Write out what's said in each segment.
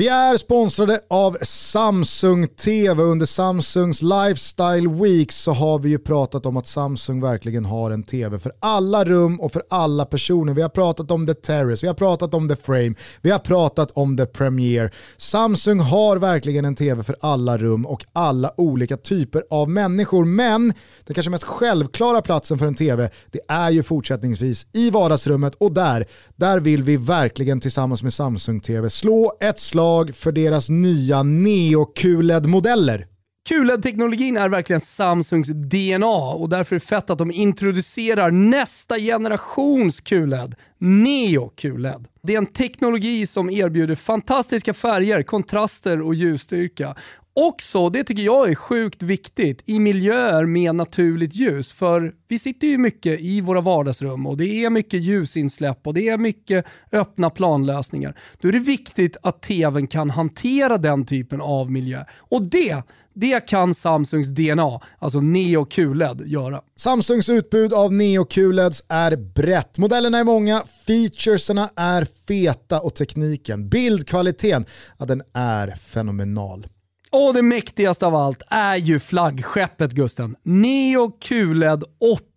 Vi är sponsrade av Samsung TV. Under Samsungs Lifestyle Week så har vi ju pratat om att Samsung verkligen har en TV för alla rum och för alla personer. Vi har pratat om The Terrace, vi har pratat om The Frame, vi har pratat om The Premiere. Samsung har verkligen en TV för alla rum och alla olika typer av människor. Men den kanske mest självklara platsen för en TV, det är ju fortsättningsvis i vardagsrummet och där, där vill vi verkligen tillsammans med Samsung TV slå ett slag slag för deras nya Neo QLED-modeller. QLED-teknologin är verkligen Samsungs DNA och därför är det fett att de introducerar nästa generations QLED, Neo QLED. Det är en teknologi som erbjuder fantastiska färger, kontraster och ljusstyrka också, det tycker jag är sjukt viktigt, i miljöer med naturligt ljus. För vi sitter ju mycket i våra vardagsrum och det är mycket ljusinsläpp och det är mycket öppna planlösningar. Då är det viktigt att tvn kan hantera den typen av miljö. Och det, det kan Samsungs DNA, alltså Neo QLED, göra. Samsungs utbud av Neo QLEDs är brett. Modellerna är många, featureserna är feta och tekniken, bildkvaliteten, ja den är fenomenal. Och det mäktigaste av allt är ju flaggskeppet Gusten. Neo QLED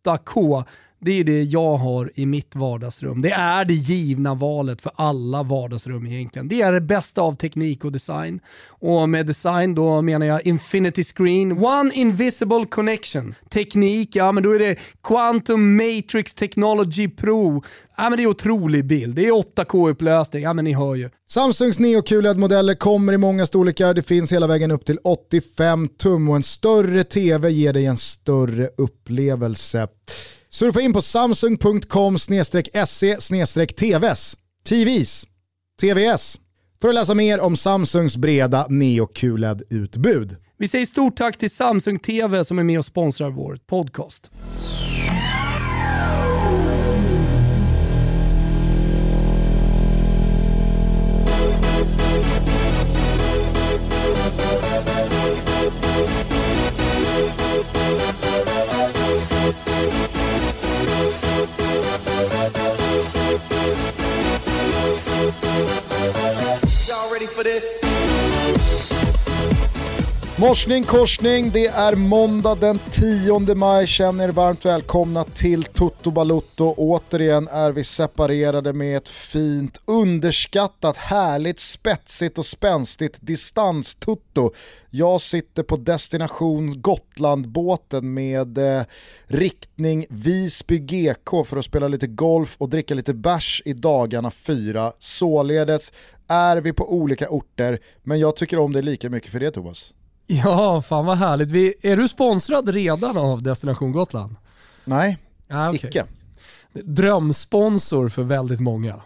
8K det är det jag har i mitt vardagsrum. Det är det givna valet för alla vardagsrum egentligen. Det är det bästa av teknik och design. Och med design då menar jag Infinity Screen, One Invisible Connection. Teknik, ja men då är det Quantum Matrix Technology Pro. Ja men det är otrolig bild. Det är 8K-upplösning, ja men ni hör ju. Samsungs Neo QLED-modeller kommer i många storlekar. Det finns hela vägen upp till 85 tum och en större tv ger dig en större upplevelse. Surfa in på samsung.com se tvs, TVs, TVS för att läsa mer om Samsungs breda Neo QLED-utbud. Vi säger stort tack till Samsung TV som är med och sponsrar vår podcast. Morsning korsning, det är måndag den 10 maj. Känner er varmt välkomna till Toto Balutto. Återigen är vi separerade med ett fint, underskattat, härligt, spetsigt och spänstigt distanstutto. Jag sitter på destination Gotlandbåten med eh, riktning Visby GK för att spela lite golf och dricka lite bärs i dagarna fyra. Således är vi på olika orter, men jag tycker om det lika mycket för det Thomas. Ja, fan vad härligt. Vi, är du sponsrad redan av Destination Gotland? Nej, ah, okay. icke. Drömsponsor för väldigt många.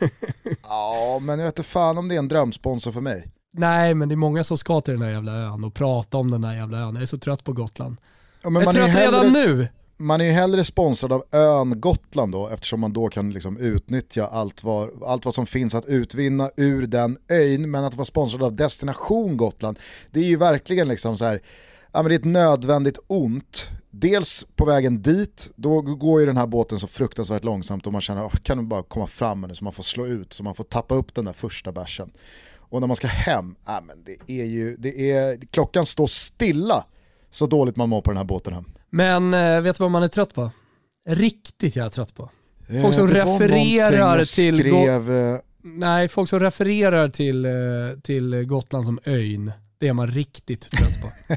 ja, men jag vet inte fan om det är en drömsponsor för mig. Nej, men det är många som ska till den här jävla ön och prata om den här jävla ön. Jag är så trött på Gotland. Ja, jag är trött hellre... redan nu man är ju hellre sponsrad av ön Gotland då eftersom man då kan liksom utnyttja allt vad, allt vad som finns att utvinna ur den ön. Men att vara sponsrad av Destination Gotland, det är ju verkligen liksom så här, ja, men det är ett nödvändigt ont. Dels på vägen dit, då går ju den här båten så fruktansvärt långsamt och man känner, oh, kan du bara komma fram nu så man får slå ut, så man får tappa upp den där första bärsen. Och när man ska hem, ja, men det är ju, det är, klockan står stilla så dåligt man mår på den här båten hem. Men äh, vet du vad man är trött på? Riktigt jag är trött på. Eh, folk som refererar till... Skrev... Eh, nej, folk som refererar till, till Gotland som ön. Det är man riktigt trött på.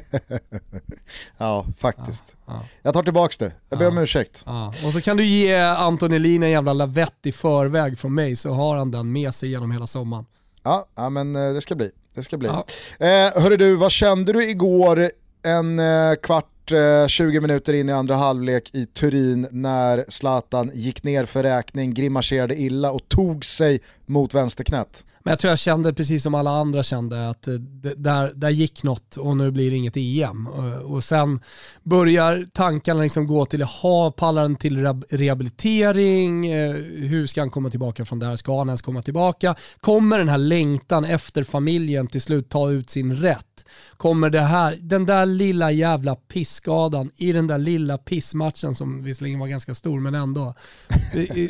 ja, faktiskt. Ja, ja. Jag tar tillbaka det. Jag ber ja, om ursäkt. Och så kan du ge Anton Elin en jävla lavett i förväg från mig så har han den med sig genom hela sommaren. Ja, ja men det ska bli. Det ska bli. Ja. Eh, hörru du, vad kände du igår en eh, kvart 20 eh, minuter in i andra halvlek i Turin när Zlatan gick ner för räkning, grimaserade illa och tog sig mot vänsterknät. Men jag tror jag kände precis som alla andra kände att eh, där, där gick något och nu blir det inget EM. Eh, och sen börjar tankarna liksom gå till, ha pallar han till rehabilitering? Eh, hur ska han komma tillbaka från där? Ska han ens komma tillbaka? Kommer den här längtan efter familjen till slut ta ut sin rätt? Kommer det här, den där lilla jävla piss knäskadan i den där lilla pissmatchen som visserligen var ganska stor men ändå.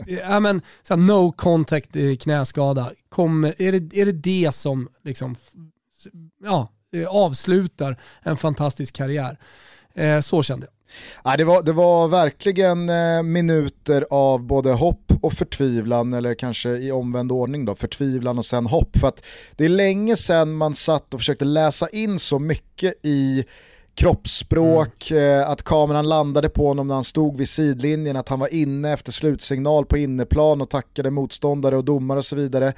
ja, men, så no contact eh, knäskada. Kom, är, det, är det det som liksom, ja, eh, avslutar en fantastisk karriär? Eh, så kände jag. Ja, det, var, det var verkligen eh, minuter av både hopp och förtvivlan, eller kanske i omvänd ordning då, förtvivlan och sen hopp. För att det är länge sedan man satt och försökte läsa in så mycket i kroppsspråk, mm. Eh, att kameran landade på honom när han stod vid sidlinjen, att han var inne efter slutsignal på inneplan och tackade motståndare och domare och så vidare.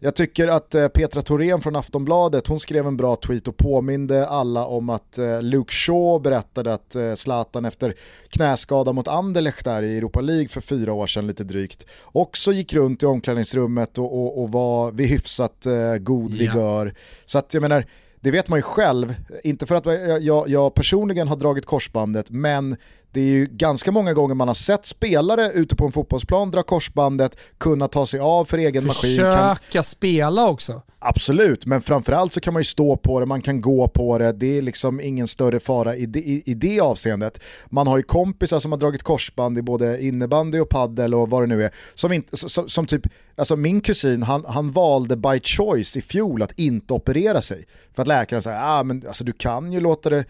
Jag tycker att eh, Petra Thorén från Aftonbladet, hon skrev en bra tweet och påminde alla om att eh, Luke Shaw berättade att eh, Zlatan efter knäskada mot Anderlecht där i Europa League för fyra år sedan lite drygt, också gick runt i omklädningsrummet och, och, och var vid hyfsat god vigör. Så att jag menar, det vet man ju själv, inte för att jag, jag, personligen har dragit korsbandet, men det är ju ganska många gånger man har sett spelare ute på en fotbollsplan dra korsbandet, kunna ta sig av för egen Försöka maskin. Försöka spela också. Absolut, men framförallt så kan man ju stå på det, man kan gå på det, det är liksom ingen större fara i det, i, i det avseendet. Man har ju kompisar som har dragit korsband i både innebandy och paddel och vad det nu är, som, inte, som, som typ, alltså min kusin, han, han valde by choice i fjol att inte operera sig. För att läkaren säger, ah, men alltså, du kan ju låta det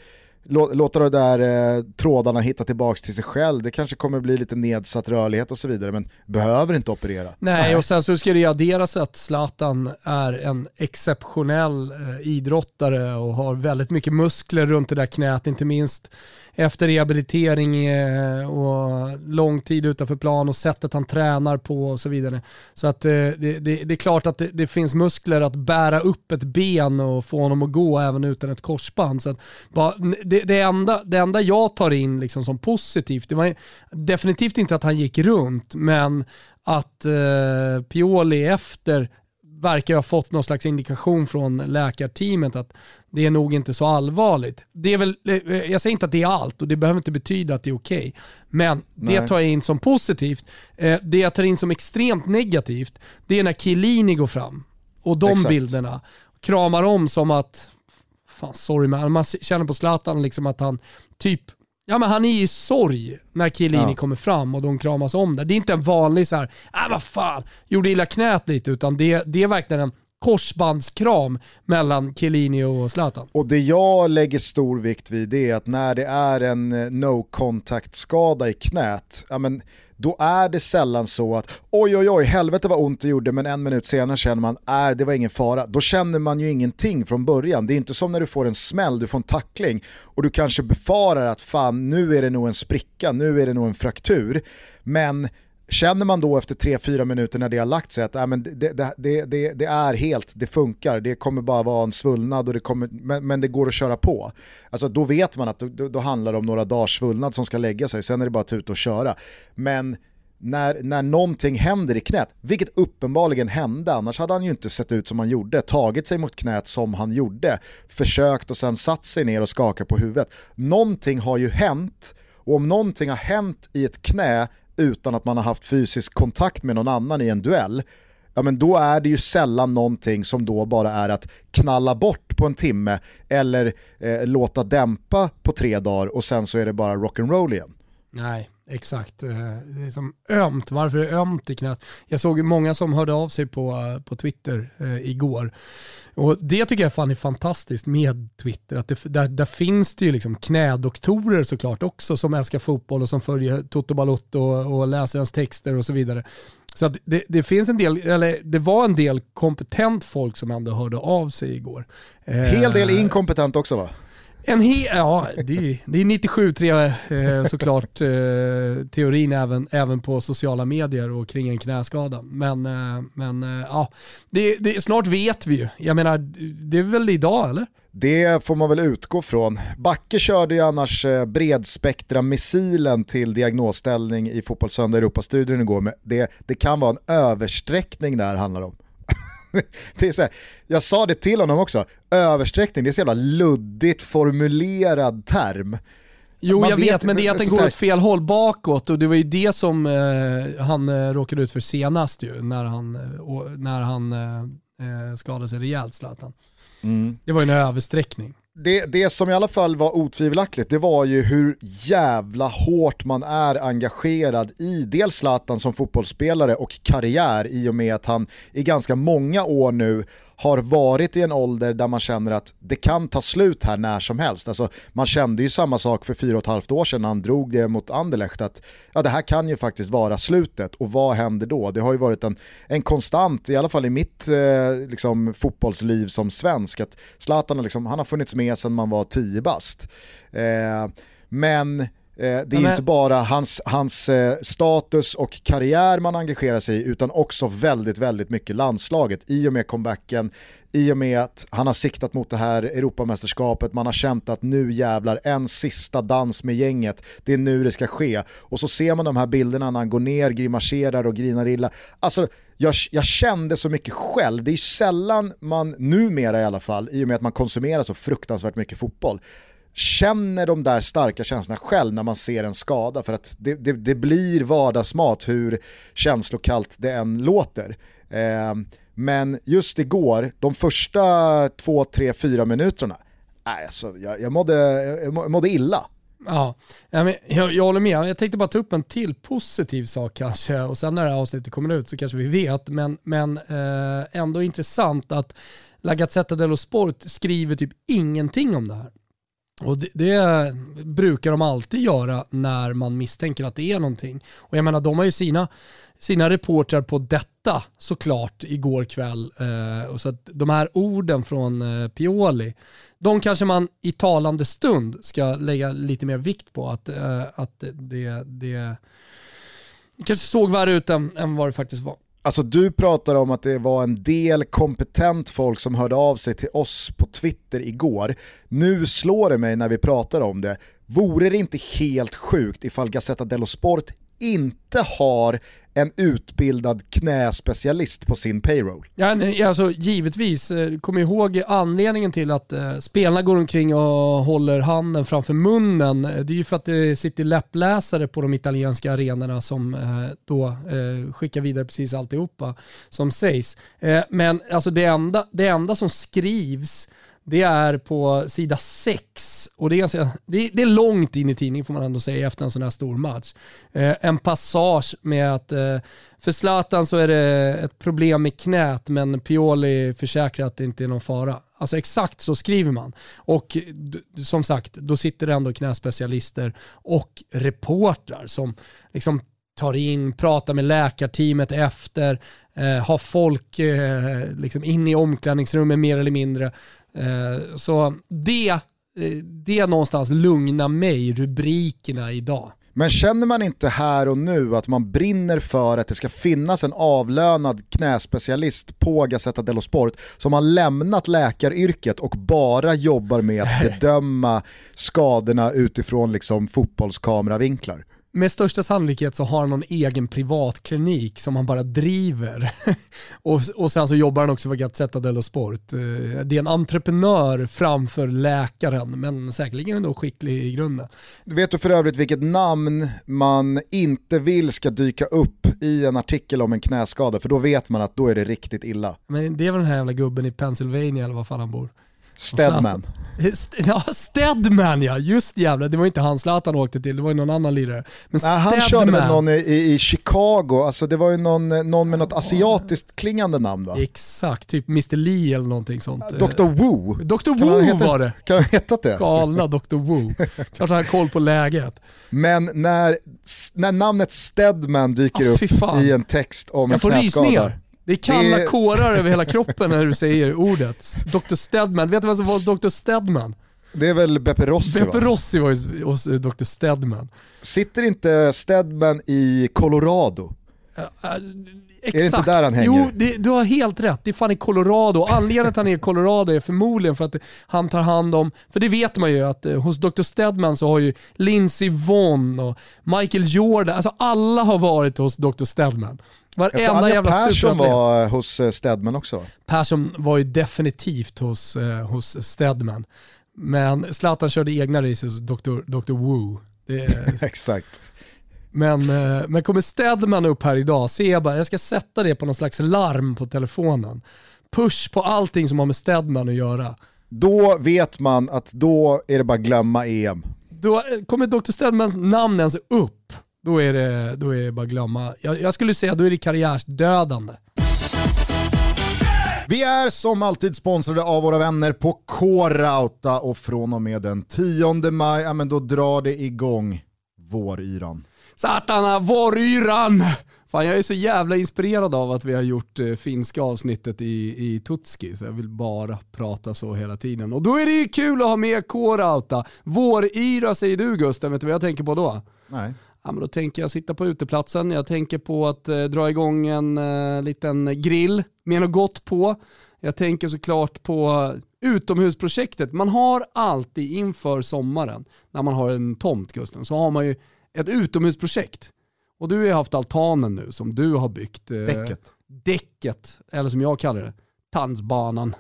låta de där eh, trådarna hitta tillbaka till sig själv. Det kanske kommer bli lite nedsatt rörlighet och så vidare, men behöver inte operera. Nej, och sen så ska det ju adderas att Zlatan är en exceptionell eh, idrottare och har väldigt mycket muskler runt det där knät, inte minst efter rehabilitering eh, och lång tid utanför plan och sättet han tränar på och så vidare. Så att eh, det, det, det är klart att det, det, finns muskler att bära upp ett ben och få honom att gå även utan ett korsband. Så att bara, det, det, enda, det enda jag tar in liksom som positivt, det var definitivt inte att han gick runt, men att eh, Pioli efter verkar ha fått någon slags indikation från läkarteamet att det är nog inte så allvarligt. Det är väl, eh, jag säger inte att det är allt och det behöver inte betyda att det är okej. Okay. Men Nej. det tar jag in som positivt. Eh, det jag tar in som extremt negativt, det är när Chiellini går fram och de Exakt. bilderna kramar om som att, fan sorry man, man känner på Zlatan liksom att han typ Ja men han är i sorg när Chiellini ja. kommer fram och de kramas om där. Det är inte en vanlig så här, äh vad fan, gjorde illa knät lite, utan det, det är verkligen en korsbandskram mellan Chiellini och Zlatan. Och det jag lägger stor vikt vid är att när det är en eh, no contact skada i knät, ja men då är det sällan så att oj oj oj, helvete vad ont det gjorde men en minut senare känner man att det var ingen fara. Då känner man ju ingenting från början. Det är inte som när du får en smäll, du får en tackling och du kanske befarar att fan nu är det nog en spricka, nu är det nog en fraktur. Men Känner man då efter 3-4 minuter när det har lagt sig att äh, men det, det, det, det, är helt, det funkar, det kommer bara vara en svullnad och det kommer, men, men det går att köra på. Alltså då vet man att då, då handlar det om några dagars svullnad som ska lägga sig, sen är det bara att ta ut och köra. Men när, när någonting händer i knät, vilket uppenbarligen hände, annars hade han ju inte sett ut som han gjorde, tagit sig mot knät som han gjorde, försökt och sen satt sig ner och skakat på huvudet. Någonting har ju hänt och om någonting har hänt i ett knä utan att man har haft fysisk kontakt med någon annan i en duell, ja men då är det ju sällan någonting som då bara är att knalla bort på en timme eller eh, låta dämpa på tre dagar och sen så är det bara rock'n'roll igen. Nej, exakt. Eh, det är som ömt. Varför är det ömt i knät? Jag såg många som hörde av sig på, eh, på Twitter eh, igår. Och Det tycker jag fan är fantastiskt med Twitter. Att det, där, där finns det ju liksom knädoktorer såklart också som älskar fotboll och som följer Toto Balotto och, och läser hans texter och så vidare. Så det, det, finns en del, eller det var en del kompetent folk som ändå hörde av sig igår. En Hel del inkompetent också va? En he ja, det, det är 97-3 eh, såklart eh, teorin även, även på sociala medier och kring en knäskada. Men, eh, men eh, ja, det, det, snart vet vi ju. Jag menar, det är väl idag eller? Det får man väl utgå från. Backe körde ju annars eh, bredspektra-missilen till diagnosställning i Fotbollssöndag Europa-studion igår. Men det, det kan vara en översträckning där handlar om det är så här, jag sa det till honom också, översträckning, det är så jävla luddigt formulerad term. Jo Man jag vet, men det är att den går åt fel håll bakåt och det var ju det som eh, han eh, råkade ut för senast ju, när han, eh, när han eh, eh, skadade sig rejält Zlatan. Mm. Det var ju en översträckning det, det som i alla fall var otvivelaktigt, det var ju hur jävla hårt man är engagerad i dels Zlatan som fotbollsspelare och karriär i och med att han i ganska många år nu har varit i en ålder där man känner att det kan ta slut här när som helst. Alltså, man kände ju samma sak för fyra och ett halvt år sedan när han drog det mot Anderlecht att ja, det här kan ju faktiskt vara slutet och vad händer då? Det har ju varit en, en konstant, i alla fall i mitt eh, liksom, fotbollsliv som svensk, att Zlatan liksom, han har funnits med sedan man var tio bast. Eh, men det är ja, inte bara hans, hans eh, status och karriär man engagerar sig i utan också väldigt, väldigt mycket landslaget i och med comebacken, i och med att han har siktat mot det här Europamästerskapet, man har känt att nu jävlar en sista dans med gänget, det är nu det ska ske. Och så ser man de här bilderna när han går ner, grimaserar och grinar illa. Alltså jag, jag kände så mycket själv, det är sällan man, numera i alla fall, i och med att man konsumerar så fruktansvärt mycket fotboll, känner de där starka känslorna själv när man ser en skada för att det, det, det blir vardagsmat hur känslokallt det än låter. Eh, men just igår, de första två, tre, fyra minuterna, alltså, jag, jag, mådde, jag mådde illa. Ja, jag, jag håller med. Jag tänkte bara ta upp en till positiv sak kanske och sen när det här avsnittet kommer ut så kanske vi vet, men, men eh, ändå intressant att La Gazzetta dello Sport skriver typ ingenting om det här. Och det, det, brukar de alltid göra när man misstänker att det är någonting. Och jag menar, de har ju sina, sina reportrar på detta såklart igår kväll. Eh, och så att de här orden från eh, Pioli, de kanske man i talande stund ska lägga lite mer vikt på. Att, eh, att det, det kanske såg värre ut än, än vad det faktiskt var. Alltså du pratar om att det var en del kompetent folk som hörde av sig till oss på Twitter igår. Nu slår det mig när vi pratar om det, vore det inte helt sjukt ifall Gazzetta dello Sport inte har en utbildad knäspecialist på sin payroll. Ja, nej, alltså, givetvis, eh, kom ihåg anledningen till att eh, spelarna går omkring och håller handen framför munnen. Eh, det är ju för att det sitter läppläsare på de italienska arenorna som eh, då eh, skickar vidare precis alltihopa som sägs. Eh, men alltså det enda, det enda som skrivs det är på sida 6 och det är, ganska, det, det, är långt in i tidningen får man ändå säga efter en sån här stor match. Eh, en passage med att eh, för Zlatan så är det ett problem med knät men Pioli försäkrar att det inte är någon fara. Alltså exakt så skriver man. Och som sagt, då sitter det ändå knäspecialister och reportrar som liksom tar in, pratar med läkarteamet efter, eh, har folk eh, liksom in i omklädningsrummet mer eller mindre så det, eh, det någonstans lugnar mig, rubrikerna idag. Men känner man inte här och nu att man brinner för att det ska finnas en avlönad knäspecialist på Gazzetta dello Sport som har lämnat läkaryrket och bara jobbar med att bedöma skadorna utifrån liksom fotbollskameravinklar? Med största sannolikhet så har han någon egen privatklinik som han bara driver. och, och sen så jobbar han också för Gazzetta dello Sport. Eh, det är en entreprenör framför läkaren, men säkerligen ändå skicklig i grunden. Vet du för övrigt vilket namn man inte vill ska dyka upp i en artikel om en knäskada? För då vet man att då är det riktigt illa. Men det är väl den här jävla gubben i Pennsylvania eller var fan han bor. Stedman. Ja, Stedman ja, just jävlar. Det var inte han Zlatan åkte till, det var ju någon annan lirare. Men Nej, han körde med någon i, i, Chicago, alltså det var ju någon, någon med något asiatiskt klingande namn va? Exakt, typ Mr Lee eller någonting sånt. Dr Wu. Dr Wu heta, var det. Kan han hetat det? Galna Dr Wu. Klart han har koll på läget. Men när, när namnet Stedman dyker oh, upp i en text om Jag en knäskada. Jag får rysningar. Det är kalla det... kårar över hela kroppen när du säger ordet. Dr. Stedman, vet du vad som var Dr. Stedman? Det är väl Beppe Rossi Beppe Rossi var ju hos Dr. Stedman. Sitter inte Stedman i Colorado? Exakt. Är det inte där han hänger? Jo, det, du har helt rätt. Det är fan i Colorado. Anledningen till att han är i Colorado är förmodligen för att han tar hand om, för det vet man ju att eh, hos Dr. Stedman så har ju Lindsey Vonn och Michael Jordan, alltså alla har varit hos Dr. Stedman. Varenda jag tror Anja jävla Persson var hos eh, Stedman också. Persson var ju definitivt hos, eh, hos Stedman. Men Zlatan körde egna race hos Dr. Dr. Wu. Exakt. Men, eh, men kommer Stedman upp här idag, ser jag bara, jag ska sätta det på någon slags larm på telefonen. Push på allting som har med Stedman att göra. då vet man att då är det bara glömma EM. Då eh, kommer Dr. Stedmans namn ens upp, då är det, då är det bara glömma. Jag, jag skulle säga då är det karriärsdödande. Vi är som alltid sponsrade av våra vänner på K-Rauta och från och med den 10 maj, ja men då drar det igång våryran. Satana, våryran! Fan jag är så jävla inspirerad av att vi har gjort eh, finska avsnittet i, i Tutski, så jag vill bara prata så hela tiden. Och då är det ju kul att ha med K-Rauta. Våryra säger du Gusten, vet du vad jag tänker på då? Nej. Ja, men då tänker jag sitta på uteplatsen, jag tänker på att eh, dra igång en eh, liten grill med något gott på. Jag tänker såklart på utomhusprojektet. Man har alltid inför sommaren, när man har en tomt Gusten, så har man ju ett utomhusprojekt. Och du har haft altanen nu som du har byggt. Eh, Däcket. Däcket, eller som jag kallar det, tandsbanan.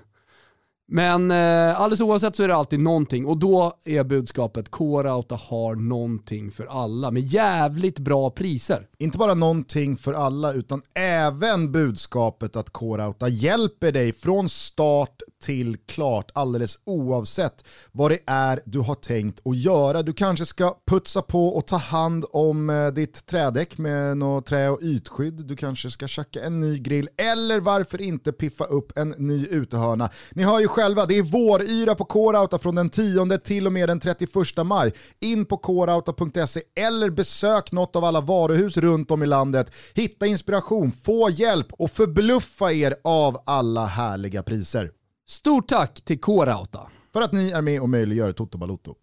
Men eh, alldeles oavsett så är det alltid någonting och då är budskapet K-Rauta har någonting för alla med jävligt bra priser. Inte bara någonting för alla utan även budskapet att K-Rauta hjälper dig från start till klart alldeles oavsett vad det är du har tänkt att göra. Du kanske ska putsa på och ta hand om eh, ditt trädäck med något trä och ytskydd. Du kanske ska tjacka en ny grill eller varför inte piffa upp en ny utehörna. Ni hör ju själva, det är våryra på K-Rauta från den 10 till och med den 31 maj. In på krauta.se eller besök något av alla varuhus runt om i landet. Hitta inspiration, få hjälp och förbluffa er av alla härliga priser. Stort tack till K-Rauta. För att ni är med och möjliggör Toto Balotto.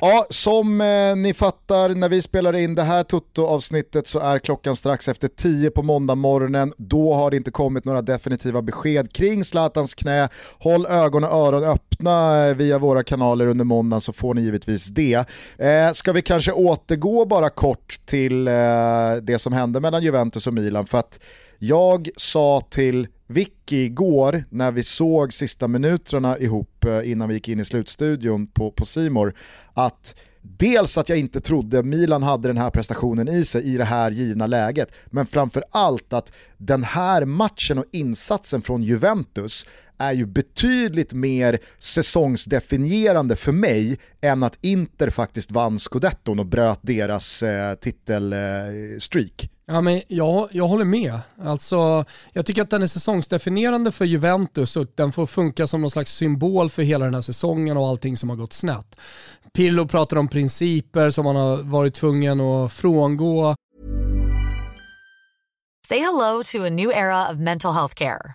Ja, som eh, ni fattar när vi spelar in det här Toto-avsnittet så är klockan strax efter 10 på måndag morgonen. Då har det inte kommit några definitiva besked kring Zlatans knä. Håll ögon och öron öppna eh, via våra kanaler under måndagen så får ni givetvis det. Eh, ska vi kanske återgå bara kort till eh, det som hände mellan Juventus och Milan för att jag sa till Vicky igår när vi såg sista minuterna ihop eh, innan vi gick in i slutstudion på, på Simor att dels att jag inte trodde Milan hade den här prestationen i sig i det här givna läget, men framför allt att den här matchen och insatsen från Juventus är ju betydligt mer säsongsdefinierande för mig än att Inter faktiskt vann scudetton och bröt deras eh, titelstreak. Eh, Ja, men jag, jag håller med. Alltså, jag tycker att den är säsongsdefinierande för Juventus och den får funka som någon slags symbol för hela den här säsongen och allting som har gått snett. Pillo pratar om principer som man har varit tvungen att frångå. Say hello to a new era of mental health care.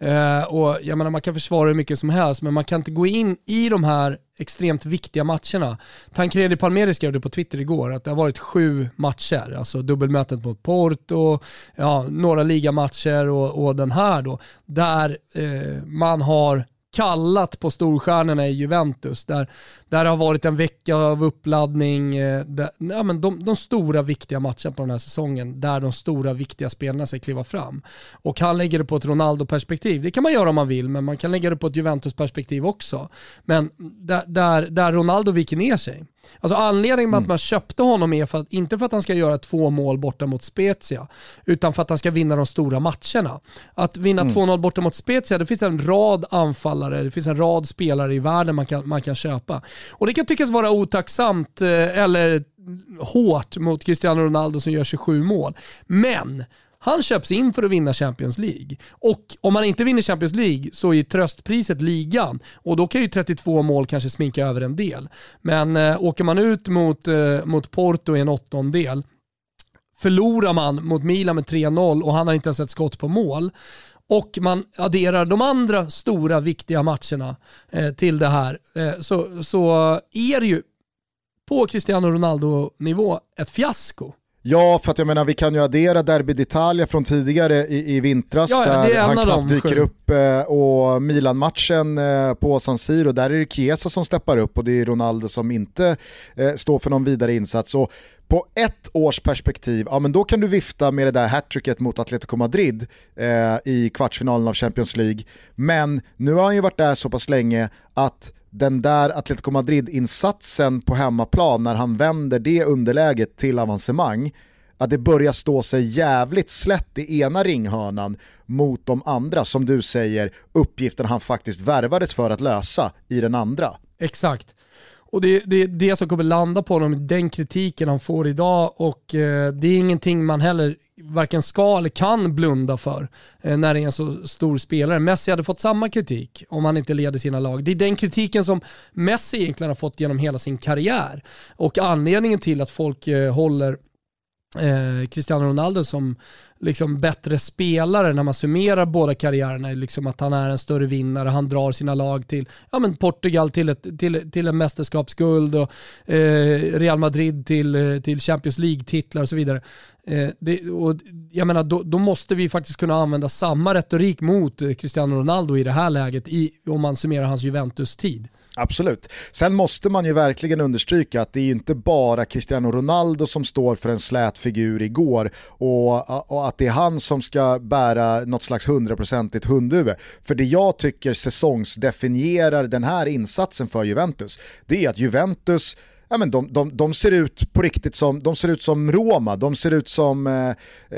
Eh, och jag menar, man kan försvara hur mycket som helst, men man kan inte gå in i de här extremt viktiga matcherna. Tancredi Palmeri skrev det på Twitter igår, att det har varit sju matcher, alltså dubbelmötet mot Porto, ja, några ligamatcher och, och den här då, där eh, man har kallat på storstjärnorna i Juventus. Där, där det har varit en vecka av uppladdning, eh, där, ja, men de, de, stora viktiga matcherna på den här säsongen, där de stora viktiga spelarna ska kliva fram. Och han lägger det på ett Ronaldo-perspektiv. Det kan man göra om man vill, men man kan lägga det på ett Juventus-perspektiv också. Men där, där, där Ronaldo viker ner sig. Alltså anledningen mm. att man köpte honom är för att, inte för att han ska göra två mål borta mot Spezia, utan för att han ska vinna de stora matcherna. Att vinna mm. 2-0 borta mot Spezia, det finns en rad anfallare, det finns en rad spelare i världen man kan, man kan köpa. Och det kan tyckas vara otacksamt eh, eller hårt mot Cristiano Ronaldo som gör 27 mål. Men han köps in för att vinna Champions League. Och om han inte vinner Champions League så är tröstpriset ligan. Och då kan ju 32 mål kanske sminka över en del. Men eh, åker man ut mot, eh, mot Porto i en åttondel, förlorar man mot Milan med 3-0 och han har inte ens ett skott på mål och man adderar de andra stora viktiga matcherna eh, till det här eh, så, så är det ju på Cristiano Ronaldo-nivå ett fiasko. Ja, för att jag menar vi kan ju addera Derby d'Italia från tidigare i, i vintras ja, där han knappt dyker upp eh, och Milan-matchen eh, på San Siro, där är det Chiesa som steppar upp och det är Ronaldo som inte eh, står för någon vidare insats. Och på ett års perspektiv, ja men då kan du vifta med det där hattricket mot Atletico Madrid i kvartsfinalen av Champions League. Men nu har han ju varit där så pass länge att den där Atletico Madrid-insatsen på hemmaplan när han vänder det underläget till avancemang, att det börjar stå sig jävligt slätt i ena ringhörnan mot de andra, som du säger, uppgiften han faktiskt värvades för att lösa i den andra. Exakt. Och det är det, det, som kommer landa på honom, den kritiken han får idag och eh, det är ingenting man heller varken ska eller kan blunda för eh, när det är en så stor spelare. Messi hade fått samma kritik om han inte leder sina lag. Det är den kritiken som Messi egentligen har fått genom hela sin karriär. Och anledningen till att folk eh, håller eh, Cristiano Ronaldo som liksom bättre spelare när man summerar båda karriärerna. Liksom att han är en större vinnare, han drar sina lag till ja, men Portugal till, ett, till, till en mästerskapsguld och eh, Real Madrid till, eh, till Champions League-titlar och så vidare. Eh, det, och jag menar, då, då, måste vi faktiskt kunna använda samma retorik mot eh, Cristiano Ronaldo i det här läget i, om man summerar hans Juventus-tid. Absolut. Sen måste man ju verkligen understryka att det är inte bara Cristiano Ronaldo som står för en slät figur igår och, och att det är han som ska bära något slags hundraprocentigt hundhuvud. För det jag tycker säsongsdefinierar den här insatsen för Juventus, det är att Juventus ja, men de, de, de, ser ut på riktigt som, de ser ut som Roma, de ser ut som, eh,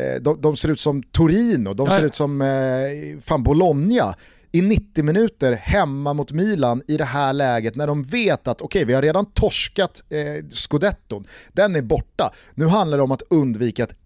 eh de, de, ser ut som Torino, de ser ut som eh, fan Bologna i 90 minuter hemma mot Milan i det här läget när de vet att okej, okay, vi har redan torskat eh, scudetton, den är borta. Nu handlar det om att undvika ett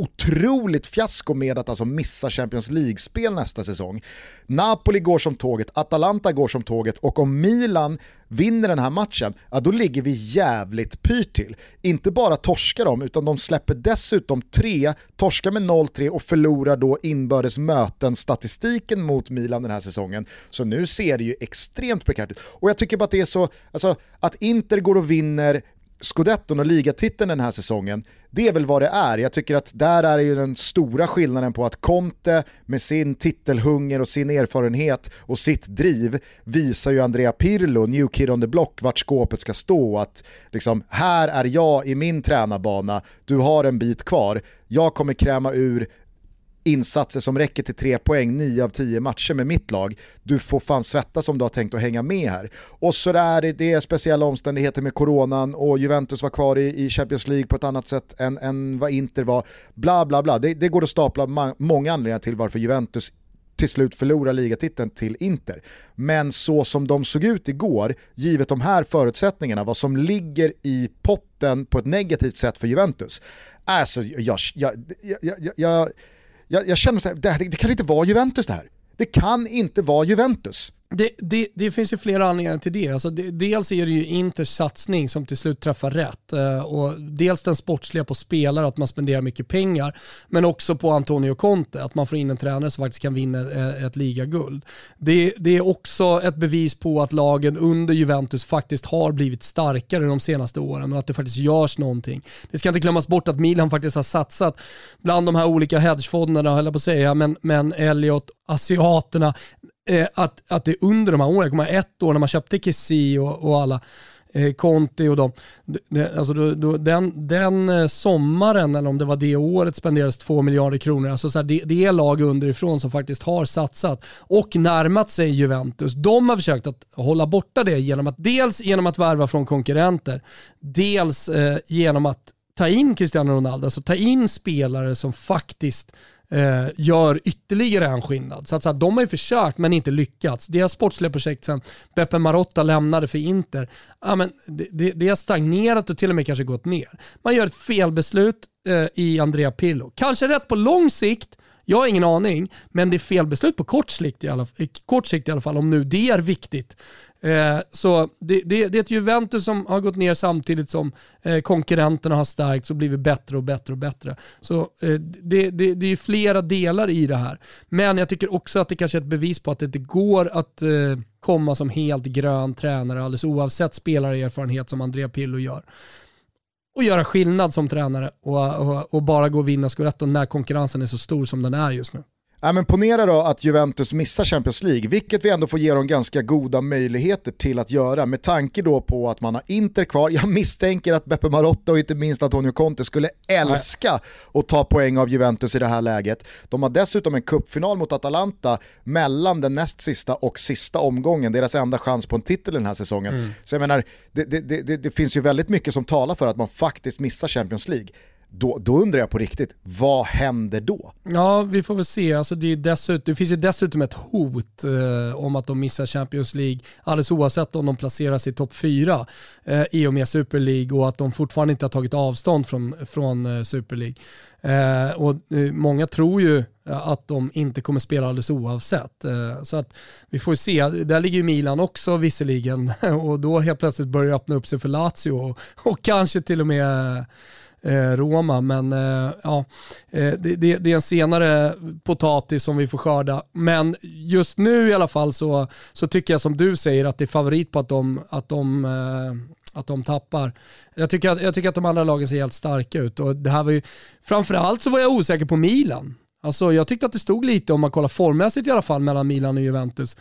otroligt fiasko med att alltså missa Champions League-spel nästa säsong. Napoli går som tåget, Atalanta går som tåget och om Milan vinner den här matchen, ja då ligger vi jävligt pyrt till. Inte bara torskar de, utan de släpper dessutom tre, torskar med 0-3 och förlorar då inbördes möten-statistiken mot Milan den här säsongen. Så nu ser det ju extremt prekärt ut. Och jag tycker bara att det är så, alltså att Inter går och vinner scudetton och ligatiteln den här säsongen, det är väl vad det är. Jag tycker att där är ju den stora skillnaden på att Conte med sin titelhunger och sin erfarenhet och sitt driv visar ju Andrea Pirlo, new kid on the block, vart skåpet ska stå. Att liksom, här är jag i min tränarbana, du har en bit kvar, jag kommer kräma ur insatser som räcker till tre poäng 9 av 10 matcher med mitt lag. Du får fan svettas om du har tänkt att hänga med här. Och så där, det är speciella omständigheter med coronan och Juventus var kvar i, i Champions League på ett annat sätt än, än vad Inter var. Bla bla bla, det, det går att stapla många anledningar till varför Juventus till slut förlora ligatiteln till Inter. Men så som de såg ut igår, givet de här förutsättningarna, vad som ligger i potten på ett negativt sätt för Juventus, alltså jag, jag, jag, jag jag, jag känner att det, det kan inte vara Juventus det här. Det kan inte vara Juventus. Det, det, det, finns ju flera anledningar till det. Alltså det. Dels är det ju Inters satsning som till slut träffar rätt. Eh, och dels den sportsliga på spelare, att man spenderar mycket pengar. Men också på Antonio Conte, att man får in en tränare som faktiskt kan vinna eh, ett ligaguld. Det, det är också ett bevis på att lagen under Juventus faktiskt har blivit starkare de senaste åren och att det faktiskt görs någonting. Det ska inte glömmas bort att Milan faktiskt har satsat bland de här olika hedgefonderna, höll jag på att säga, men, men Elliot, asiaterna, eh, att, att det under de här åren, jag kommer ett år när man köpte Kessie och, och alla, eh, Conti och dem. Det, alltså då, då, den, den eh, sommaren, eller om det var det året, spenderades två miljarder kronor. Alltså så här, det, det är lag underifrån som faktiskt har satsat och närmat sig Juventus. De har försökt att hålla borta det genom att dels genom att värva från konkurrenter, dels eh, genom att ta in Cristiano Ronaldo, alltså ta in spelare som faktiskt eh, gör ytterligare en skillnad. Så att, så att de har ju försökt men inte lyckats. Deras sportsliga projekt sen Beppe Marotta lämnade för Inter, ja, men det, det, det har stagnerat och till och med kanske gått ner. Man gör ett felbeslut eh, i Andrea Pirlo. Kanske rätt på lång sikt, jag har ingen aning, men det är felbeslut på kort sikt i alla, kort sikt i alla fall, om nu det är viktigt. Eh, så det, det, det, är ett Juventus som har gått ner samtidigt som eh, konkurrenterna har stärkts och blivit bättre och bättre och bättre. Så eh, det, det, det är flera delar i det här. Men jag tycker också att det kanske är ett bevis på att det inte går att eh, komma som helt grön tränare alldeles oavsett spelarerfarenhet som Andrea Pillo gör och göra skillnad som tränare och, och, och bara gå och vinna Scudetton när konkurrensen är så stor som den är just nu. Ja, men ponera då att Juventus missar Champions League, vilket vi ändå får ge dem ganska goda möjligheter till att göra med tanke då på att man har Inter kvar. Jag misstänker att Beppe Marotta och inte minst Antonio Conte skulle älska Nej. att ta poäng av Juventus i det här läget. De har dessutom en kuppfinal mot Atalanta mellan den näst sista och sista omgången, deras enda chans på en titel den här säsongen. Mm. Så jag menar, det, det, det, det finns ju väldigt mycket som talar för att man faktiskt missar Champions League då, då undrar jag på riktigt, vad händer då? Ja, vi får väl se. Alltså det, är dessutom, det finns ju dessutom ett hot eh, om att de missar Champions League, alldeles oavsett om de placeras i topp fyra eh, i och med Super League och att de fortfarande inte har tagit avstånd från, från eh, Super League. Eh, och eh, många tror ju eh, att de inte kommer spela alldeles oavsett. Eh, så att vi får se, där ligger ju Milan också visserligen och då helt plötsligt börjar det öppna upp sig för Lazio och, och kanske till och med eh, Eh, Roma. Men eh, ja, eh, det, det, det, är en senare potatis som vi får skörda. Men just nu i alla fall så, så tycker jag som du säger att det är favorit på att de, att de eh, att de tappar. Jag tycker, att, jag tycker att de andra lagen ser helt starka ut och det här var ju, framförallt så var jag osäker på Milan. Alltså jag tyckte att det stod lite, om man kollar formmässigt i alla fall, mellan Milan och Juventus.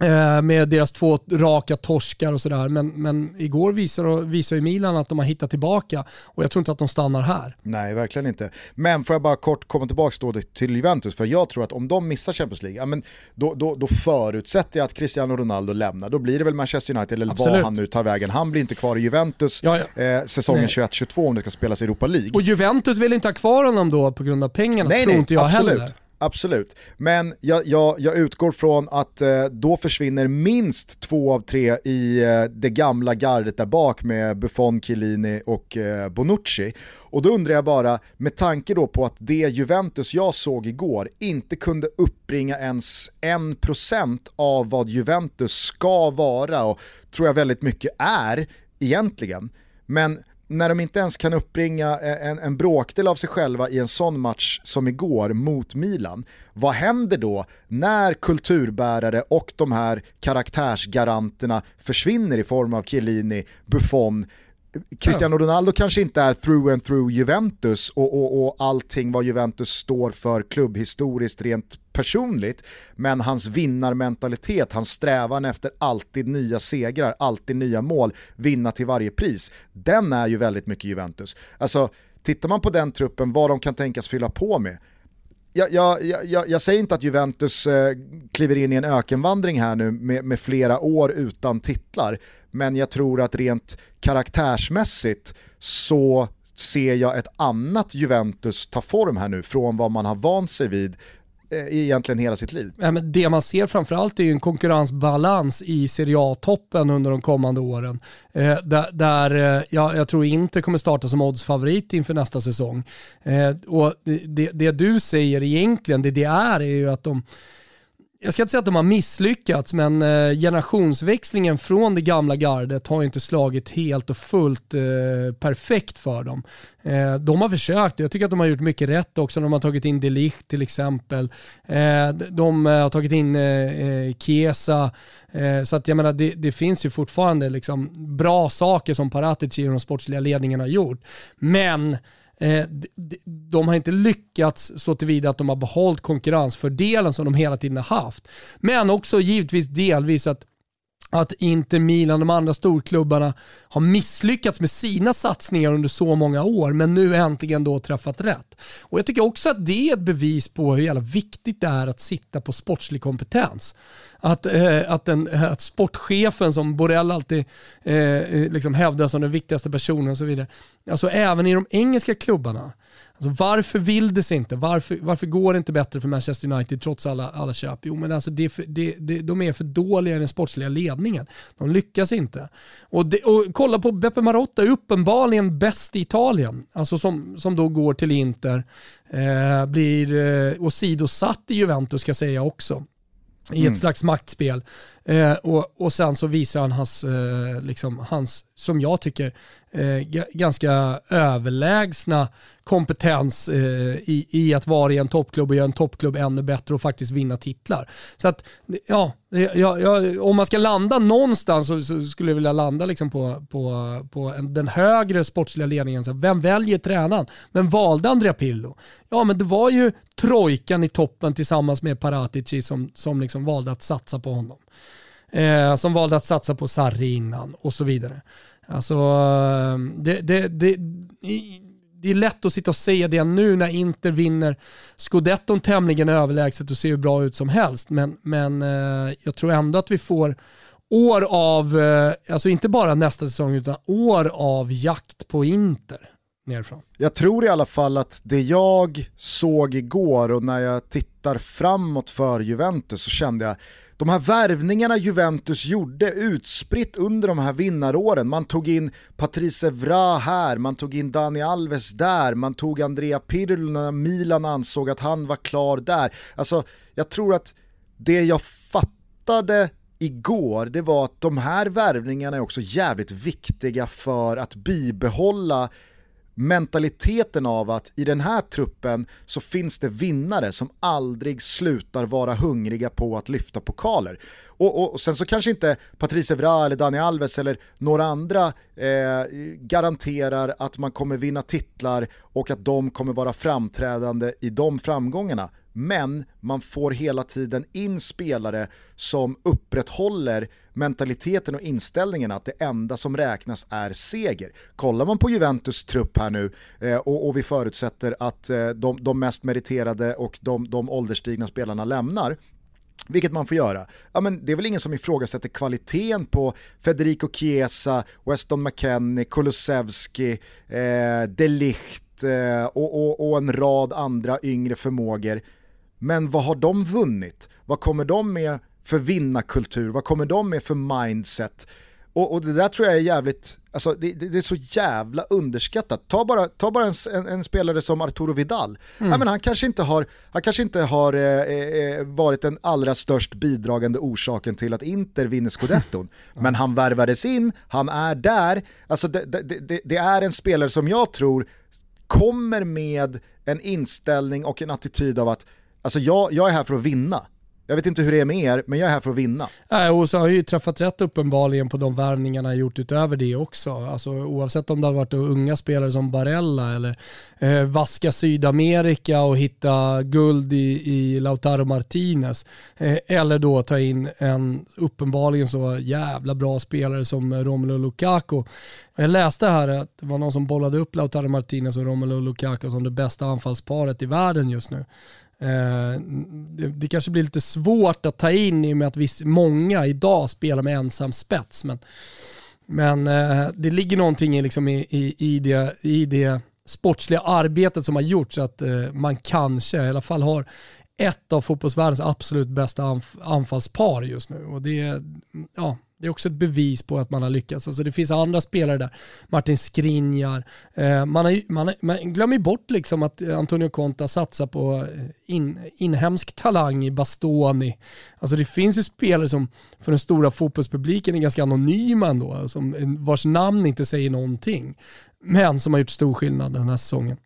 Eh, med deras två raka torskar och sådär. Men, men igår visar, visar ju Milan att de har hittat tillbaka och jag tror inte att de stannar här. Nej, verkligen inte. Men får jag bara kort komma tillbaka till Juventus, för jag tror att om de missar Champions League, ja, men då, då, då förutsätter jag att Cristiano Ronaldo lämnar. Då blir det väl Manchester United eller Absolut. vad han nu tar vägen. Han blir inte kvar i Juventus ja, ja. Eh, säsongen 21-22 om det ska spelas i Europa League. Och Juventus vill inte ha kvar honom då på grund av pengarna, nej, tror nej, inte jag absolut. heller. Absolut, men jag, jag, jag utgår från att eh, då försvinner minst två av tre i eh, det gamla gardet där bak med Buffon, Chiellini och eh, Bonucci. Och då undrar jag bara, med tanke då på att det Juventus jag såg igår inte kunde uppbringa ens 1% av vad Juventus ska vara och tror jag väldigt mycket är egentligen. Men när de inte ens kan uppbringa eh, en, en bråkdel av sig själva i en sån match som igår mot Milan, vad händer då när kulturbärare och de här karaktärsgaranterna försvinner i form av Chiellini, Buffon, Cristiano Ronaldo kanske inte är through and through Juventus och, och, och allting vad Juventus står för klubbhistoriskt rent personligt, men hans vinnarmentalitet, hans strävan efter alltid nya segrar, alltid nya mål, vinna till varje pris, den är ju väldigt mycket Juventus. Alltså, tittar man på den truppen, vad de kan tänkas fylla på med, jag, jag, jag, jag, säger inte att Juventus eh, kliver in i en ökenvandring här nu med, med, flera år utan titlar, men jag tror att rent karaktärsmässigt så ser jag ett annat Juventus ta form här nu från vad man har vant sig vid eh, egentligen hela sitt liv. Ja, men det man ser framförallt är ju en konkurrensbalans i Serie A-toppen under de kommande åren. Eh, där där eh, ja, jag tror inte kommer starta som oddsfavorit inför nästa säsong. Eh, och det, det, du säger egentligen, det det är, är ju att de jag ska inte säga att de har misslyckats, men eh, generationsväxlingen från det gamla gardet har inte slagit helt och fullt eh, perfekt för dem. Eh, de har försökt, jag tycker att de har gjort mycket rätt också. De har tagit in Delicht till exempel. De har tagit in eh, Chiesa. så att jag menar, det, det, finns ju fortfarande liksom bra saker som Paratici och de sportsliga ledningen har gjort. Men Eh, de har inte lyckats så tillvida att de har behållit konkurrensfördelen som de hela tiden har haft. Men också givetvis delvis att att Inter, Milan, de andra storklubbarna har misslyckats med sina satsningar under så många år, men nu äntligen då träffat rätt. Och Jag tycker också att det är ett bevis på hur jävla viktigt det är att sitta på sportslig kompetens. Att, eh, att, den, att sportchefen som Borrell alltid eh, eh liksom hävdar som den viktigaste personen och så vidare, alltså även i de engelska klubbarna, Alltså varför vill det sig inte? Varför, varför går det inte bättre för Manchester United trots alla, alla köp? Jo men alltså det, det, det, de är för dåliga i den sportsliga ledningen. De lyckas inte. Och, det, och kolla på Beppe Marotta, uppenbarligen bäst i Italien. Alltså som, som då går till Inter, eh, blir eh, åsidosatt i Juventus ska jag säga också i ett mm. slags maktspel. Eh, och, och sen så visar han hans, eh, liksom, hans som jag tycker, eh, ganska överlägsna kompetens eh, i, i att vara i en toppklubb och göra en toppklubb ännu bättre och faktiskt vinna titlar. Så att, ja, jag, jag, om man ska landa någonstans så, så, skulle jag vilja landa liksom på, på, på en, den högre sportsliga ledningen. Så vem väljer tränaren? Vem valde Andrea Pirlo? Ja, men det var ju trojkan i toppen tillsammans med Paratici som, som liksom valde att satsa på honom. Eh, som valde att satsa på Sarri innan och så vidare. Alltså, ehm, det, det, det, det är lätt att sitta och säga det nu när Inter vinner scudetton tämligen överlägset och ser hur bra ut som helst. Men, men eh, jag tror ändå att vi får år av, eh, alltså inte bara nästa säsong utan år av jakt på Inter. Nerifrån. Jag tror i alla fall att det jag såg igår och när jag tittar framåt för Juventus så kände jag de här värvningarna Juventus gjorde utspritt under de här vinnaråren, man tog in Patrice Evra här, man tog in Dani Alves där, man tog Andrea Pirlo när Milan ansåg att han var klar där. Alltså, jag tror att det jag fattade igår, det var att de här värvningarna är också jävligt viktiga för att bibehålla mentaliteten av att i den här truppen så finns det vinnare som aldrig slutar vara hungriga på att lyfta pokaler. Och, och, och sen så kanske inte Patrice Evra eller Dani Alves eller några andra eh, garanterar att man kommer vinna titlar och att de kommer vara framträdande i de framgångarna men man får hela tiden in spelare som upprätthåller mentaliteten och inställningen att det enda som räknas är seger. Kollar man på Juventus trupp här nu eh, och, och, vi förutsätter att eh, de, de, mest meriterade och de, de ålderstigna spelarna lämnar, vilket man får göra. Ja, men det är väl ingen som ifrågasätter kvaliteten på Federico Chiesa, Weston McKennie, Kulusevski, eh, Delicht eh, och, och, och en rad andra yngre förmågor. Men vad har de vunnit? Vad kommer de med för vinnarkultur? Vad kommer de med för mindset? Och, och det där tror jag är jävligt, alltså det, det, det, är så jävla underskattat. Ta bara, ta bara en, en, en spelare som Arturo Vidal. Mm. Ja, men han kanske inte har, han kanske inte har eh, eh, varit den allra störst bidragande orsaken till att Inter vinner scudetton. men han värvades in, han är där. Alltså det, det, det är en spelare som jag tror kommer med en inställning och en attityd av att Alltså jag, jag är här för att vinna. Jag vet inte hur det är med er, men jag är här för att vinna. Äh, och så har jag ju träffat rätt uppenbarligen på de värvningarna jag gjort utöver det också. Alltså, oavsett om det har varit unga spelare som Barella eller eh, vaska Sydamerika och hitta guld i, i Lautaro Martinez. Eh, eller då ta in en uppenbarligen så jävla bra spelare som Romelu Lukaku. Jag läste här att det var någon som bollade upp Lautaro Martinez och Romelu Lukaku som det bästa anfallsparet i världen just nu. Eh, det, det, kanske blir lite svårt att ta in i och med att viss, många idag spelar med ensam spets. Men, men eh, det ligger någonting i, liksom i, i, i, det, i det sportsliga arbetet som har gjorts så att eh, man kanske i alla fall har ett av fotbollsvärldens absolut bästa anf anfallspar just nu. Och det, ja, det är också ett bevis på att man har lyckats. Alltså det finns andra spelare där. Martin Skriniar. Eh, man, har, man, man glömmer bort liksom att eh, Antonio Conta satsar på eh, in, inhemsk talang i Bastoni. Alltså det finns ju spelare som för den stora fotbollspubliken är ganska anonyma ändå, som, vars namn inte säger någonting. Men som har gjort stor skillnad den här säsongen.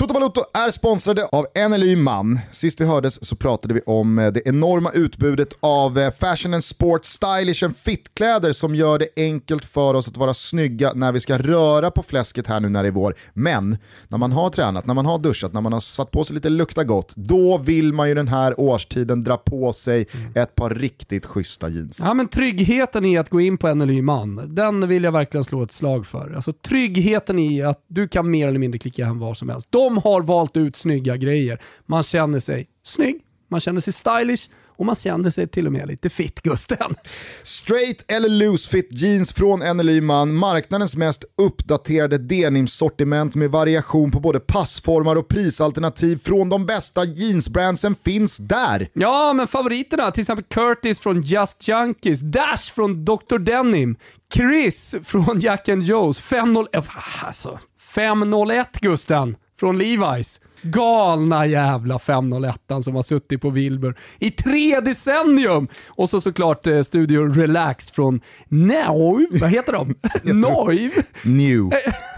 Toto Balotto är sponsrade av NLY Man. Sist vi hördes så pratade vi om eh, det enorma utbudet av eh, fashion and sport, stylish and fit-kläder som gör det enkelt för oss att vara snygga när vi ska röra på fläsket här nu när det är vår. Men när man har tränat, när man har duschat, när man har satt på sig lite lukta gott, då vill man ju den här årstiden dra på sig ett par riktigt schyssta jeans. Ja men tryggheten i att gå in på NLY Man, den vill jag verkligen slå ett slag för. Alltså tryggheten i att du kan mer eller mindre klicka hem var som helst. De har valt ut snygga grejer. Man känner sig snygg, man känner sig stylish och man känner sig till och med lite fit Gusten. Straight eller loose fit jeans från NLY Man, marknadens mest uppdaterade denimsortiment med variation på både passformar och prisalternativ från de bästa jeansbrandsen finns där. Ja, men favoriterna, till exempel Curtis från Just Junkies, Dash från Dr. Denim, Chris från Jack and Joe's, 501, alltså 501 Gusten från Levi's. Galna jävla 501 som har suttit på Wilbur i tre decennium. Och så såklart eh, Studio Relaxed från Now, vad heter de? Noiv? New.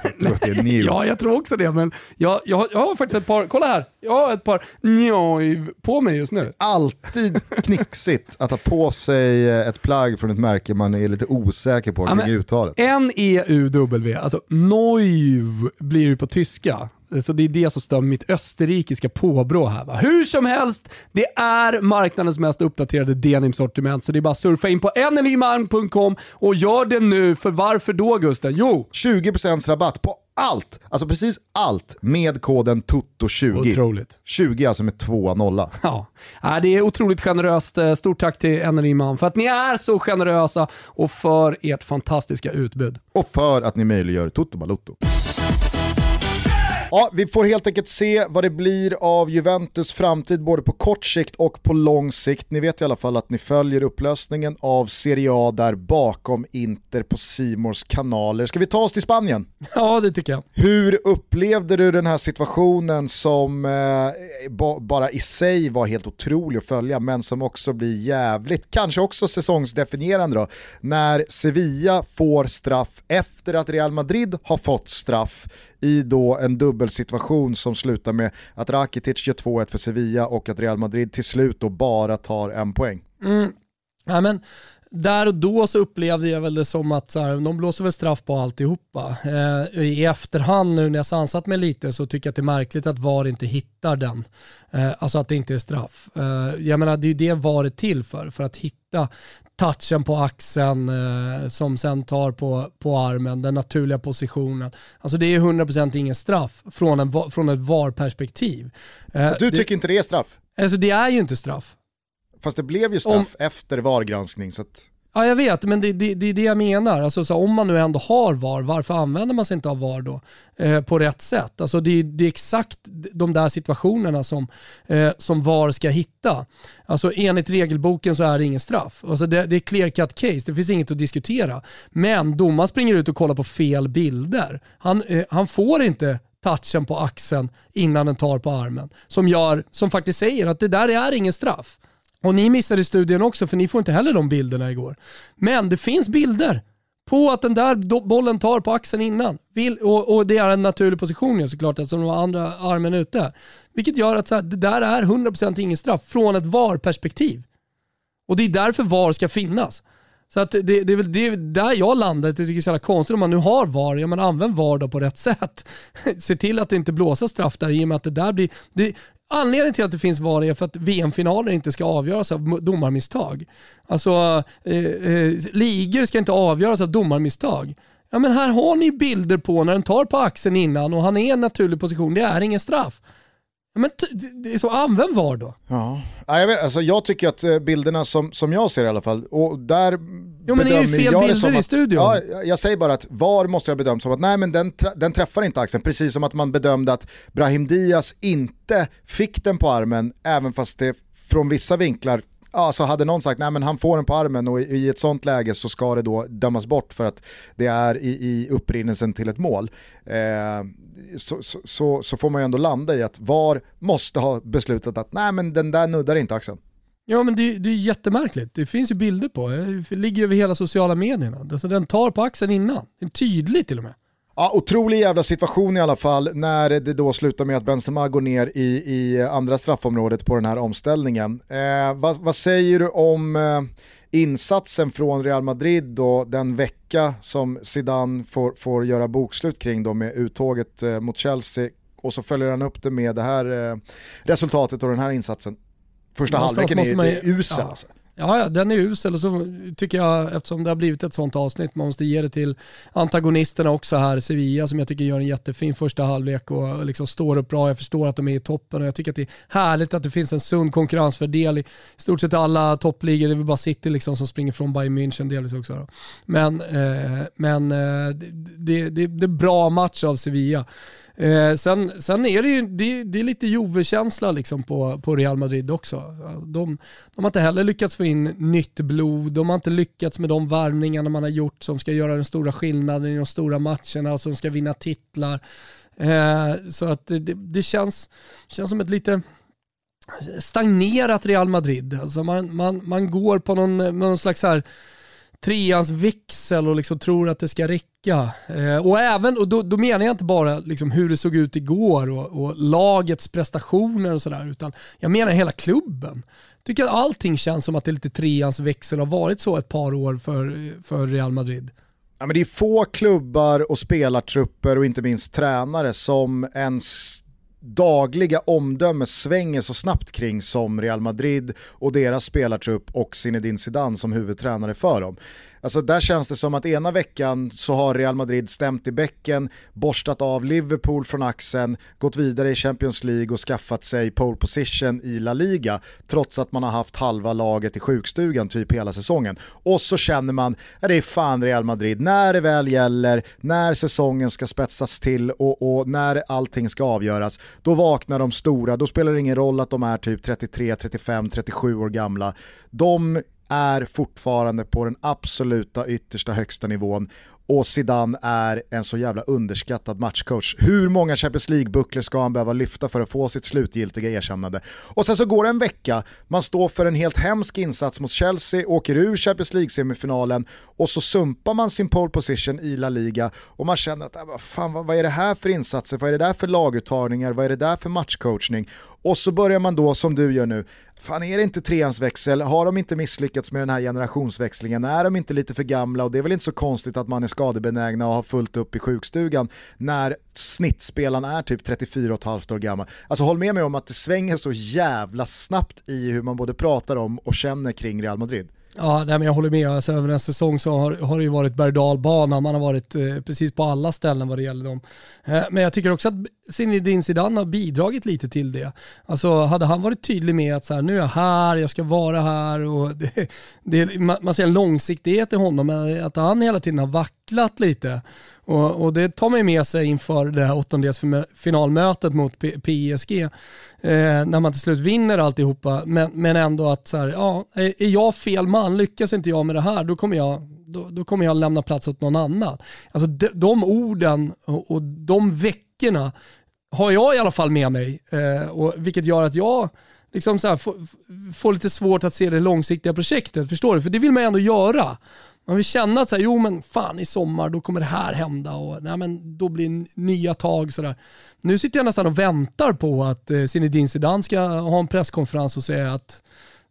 Jag tror att det är new. ja, jag tror också det. Men jag, jag, jag har faktiskt ett par, kolla här, jag har ett par Noiv på mig just nu. Alltid knixigt att ha på sig eh, ett plagg från ett märke man är lite osäker på kring men- uttalet. N-E-U-W, alltså Noiv blir det på tyska. Så det är det som stör mitt österrikiska påbrå här. Va? Hur som helst, det är marknadens mest uppdaterade denimsortiment, så det är bara att surfa in på nlyman.com och gör det nu, för varför då Gusten? Jo, 20% rabatt på allt, alltså precis allt med koden TOTO20. otroligt. 20 alltså med 2 nolla. Ja, det är otroligt generöst. Eh, Stort tack till NLY-man för att ni är så generösa och för ert fantastiska utbud. Och för att ni möjliggör Toto Balotto. Ja, vi får helt enkelt se vad det blir av Juventus framtid både på kort sikt och på lång sikt. Ni vet i alla fall att ni följer upplösningen av Serie A där bakom Inter på Simors kanaler. Ska vi ta oss till Spanien? Ja, det tycker jag. Hur upplevde du den här situationen som eh, ba bara i sig var helt otrolig att följa men som också blir jävligt, kanske också säsongsdefinierande då, när Sevilla får straff efter att Real Madrid har fått straff i då en dubbelsituation som slutar med att Rakitic gör 2-1 för Sevilla och att Real Madrid till slut då bara tar en poäng. Mm. Ja, men där och då så upplevde jag väl det som att så här, de blåser väl straff på alltihopa. Eh, I efterhand nu när jag sansat mig lite så tycker jag att det är märkligt att VAR inte hittar den. Eh, alltså att det inte är straff. Eh, jag menar det är ju det VAR är till för, för att hitta touchen på axeln eh, som sen tar på, på armen, den naturliga positionen. Alltså det är 100% ingen straff från, en, från ett VAR-perspektiv. Eh, Du det, tycker inte det är straff? alltså det är ju inte straff. Fast det blev ju straff efter VAR-granskning så att Ja jag vet, men det, det, det är det jag menar. Alltså, så om man nu ändå har VAR, varför använder man sig inte av VAR då? Eh, på rätt sätt. Alltså, det, det är exakt de där situationerna som, eh, som VAR ska hitta. Alltså, enligt regelboken så är det ingen straff. Alltså, det, det är clear cut case, det finns inget att diskutera. Men domaren springer ut och kollar på fel bilder. Han, eh, han får inte touchen på axeln innan den tar på armen. Som, gör, som faktiskt säger att det där är ingen straff. Och ni missade studien också för ni får inte heller de bilderna igår. Men det finns bilder på att den där bollen tar på axeln innan. Vill, och, och det är en naturlig position såklart eftersom de har andra armen ute. Vilket gör att så här, det där är 100% ingen straff från ett VAR-perspektiv. Och det är därför VAR ska finnas. Så att det, det är väl det, där jag landar, jag tycker det är så jävla konstigt om man nu har VAR, ja men använd VAR då på rätt sätt. Se till att det inte blåser straff där i och med att det där blir... Det, anledningen till att det finns VAR är för att VM-finaler inte ska avgöras av domarmisstag. Alltså, eh, eh, ligor ska inte avgöras av domarmisstag. Ja men här har ni bilder på när den tar på axeln innan och han är i en naturlig position, det är ingen straff. Men det är så, använd VAR då. Ja, Ja, jag, vet, alltså jag tycker att eh, bilderna som, som jag ser i alla fall, och där Jo, men det är ju bedömer fel jag bilder som i att, studion. Ja, jag säger bara att VAR måste jag bedömt som att nej men den, den träffar inte axeln, precis som att man bedömde att Brahim Diaz inte fick den på armen, även fast det från vissa vinklar Ja, så hade någon sagt nej men han får den på armen och i, i ett sånt läge så ska det då dömas bort för att det är i, i upprinnelsen till ett mål. Eh, så, så, så, så, får man ju ändå landa i att VAR måste ha beslutat att nej men den där nuddar inte axeln. Ja men det, det är jättemärkligt. Det finns ju bilder på, det ligger över hela sociala medierna. Alltså, den tar på axeln innan. Det är tydligt till och med. Ja, otrolig jävla situation i alla fall när det då slutar med att Benzema går ner i, i andra straffområdet på den här omställningen. Eh, vad, vad, säger du om eh, insatsen från Real Madrid och den vecka som Zidane får, får göra bokslut kring då med uttåget eh, mot Chelsea och så följer han upp det med det här eh, resultatet och den här insatsen. Första halvleken är, man, är usel ja. alltså. Ja, ja, den är usel och så tycker jag, eftersom det har blivit ett sånt avsnitt, man måste ge det till antagonisterna också här, Sevilla som jag tycker gör en jättefin första halvlek och liksom står upp bra. Jag förstår att de är i toppen och jag tycker att det är härligt att det finns en sund konkurrensfördel i stort sett alla toppligor. Det är väl bara City liksom som springer från Bayern München delvis också. Då. Men, eh, men eh, det, det, det är bra match av Sevilla. Eh, sen, sen är det ju det, det är lite Jove-känsla liksom på, på Real Madrid också. De, de har inte heller lyckats få in nytt blod, de har inte lyckats med de värvningarna man har gjort som ska göra den stora skillnaden i de stora matcherna, alltså som ska vinna titlar. Eh, så att det, det, känns, känns som ett lite stagnerat Real Madrid. Alltså man, man, man går på någon, någon slags här treans växel och liksom tror att det ska räcka. Eh, och även, och då, då, menar jag inte bara liksom hur det såg ut igår och, och lagets prestationer och sådär, utan jag menar hela klubben. Tycker att allting känns som att det är lite treans växel och har varit så ett par år för, för Real Madrid. Ja, men det är få klubbar och spelartrupper och inte minst tränare som ens dagliga omdöme svänger så snabbt kring som Real Madrid och deras spelartrupp och Zinedine Zidane som huvudtränare för dem. Alltså där känns det som att ena veckan så har Real Madrid stämt i bäcken, borstat av Liverpool från axeln, gått vidare i Champions League och skaffat sig pole position i La Liga, trots att man har haft halva laget i sjukstugan typ hela säsongen. Och så känner man, det är fan Real Madrid, när det väl gäller, när säsongen ska spetsas till och, och när allting ska avgöras, då vaknar de stora, då spelar det ingen roll att de är typ 33, 35, 37 år gamla. De är fortfarande på den absoluta yttersta högsta nivån och Zidane är en så jävla underskattad matchcoach. Hur många Champions League-bucklor ska han behöva lyfta för att få sitt slutgiltiga erkännande? Och sen så går det en vecka, man står för en helt hemsk insats mot Chelsea, åker ur Champions League-semifinalen och så sumpar man sin pole position i La Liga och man känner att äh, fan, vad är det här för insatser, vad är det där för laguttagningar, vad är det där för matchcoachning? Och så börjar man då, som du gör nu, fan är det inte treans växel? Har de inte misslyckats med den här generationsväxlingen? Är de inte lite för gamla? Och det är väl inte så konstigt att man är skadebenägna och har fullt upp i sjukstugan när snittspelaren är typ 34,5 år gammal. Alltså håll med mig om att det svänger så jävla snabbt i hur man både pratar om och känner kring Real Madrid. Ja, nej, men jag håller med. Alltså, över en säsong så har, har det ju varit berg Man har varit eh, precis på alla ställen vad det gäller dem. Eh, men jag tycker också att Zinedine Zidane har bidragit lite till det. Alltså hade han varit tydlig med att så här, nu är jag här, jag ska vara här och det, det, man ser en långsiktighet i honom, men att han hela tiden har vacklat lite. Och, och det tar man ju med sig inför det här åttondelsfinalmötet mot PSG eh, när man till slut vinner alltihopa, men, men ändå att så här, ja, är jag fel man, lyckas inte jag med det här, då kommer jag, då, då kommer jag lämna plats åt någon annan. Alltså de, de orden och, och de veckorna har jag i alla fall med mig, eh, och, vilket gör att jag liksom så här, får, får lite svårt att se det långsiktiga projektet. Förstår du? För det vill man ändå göra. Man vill känna att så här, jo men fan i sommar då kommer det här hända och nej, men då blir nya tag. Så där. Nu sitter jag nästan och väntar på att eh, Zinedine Zidane ska ha en presskonferens och säga att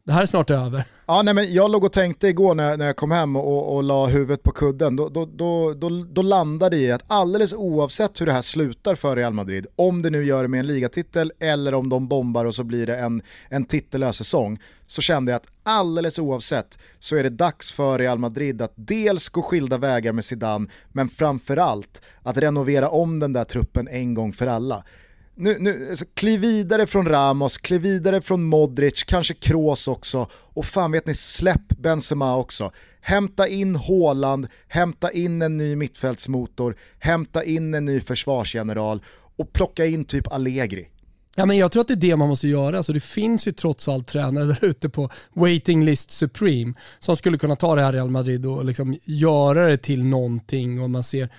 det här är snart över. Ja, nej, men jag låg och tänkte igår när, när jag kom hem och, och la huvudet på kudden, då, då, då, då, då landade i att alldeles oavsett hur det här slutar för Real Madrid, om det nu gör det med en ligatitel eller om de bombar och så blir det en, en titellös säsong, så kände jag att alldeles oavsett så är det dags för Real Madrid att dels gå skilda vägar med Zidane, men framförallt att renovera om den där truppen en gång för alla nu, nu, alltså, kliv vidare från Ramos, kliv vidare från Modric, kanske Kroos också och fan vet ni, släpp Benzema också. Hämta in Haaland, hämta in en ny mittfältsmotor, hämta in en ny försvarsgeneral och plocka in typ Allegri. Ja, men jag tror att det är det man måste göra. Alltså, det finns ju trots allt tränare där ute på waiting list supreme som skulle kunna ta det här Real Madrid och liksom göra det till någonting och man ser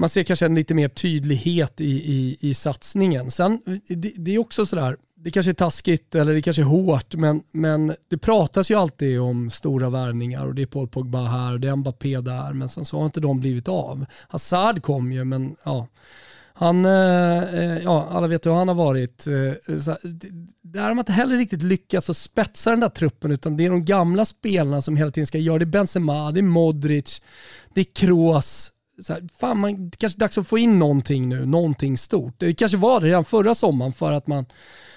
man ser kanske en lite mer tydlighet i, i, i satsningen. Sen, det, det är också sådär, det kanske är taskigt eller det kanske är hårt, men, men det pratas ju alltid om stora värvningar och det är Paul Pogba här och det är Mbappé där, men sen så har inte de blivit av. Hazard kom ju, men ja. Han, eh, eh, ja, alla vet hur han har varit. Eh, så, där har man inte heller riktigt lyckats att spetsa den där truppen utan det är de gamla spelarna som hela tiden ska göra det. är Benzema, det är Modric, det är Kroos, så här, fan man, det kanske är dags att få in någonting nu, någonting stort. Det kanske var det redan förra sommaren för att man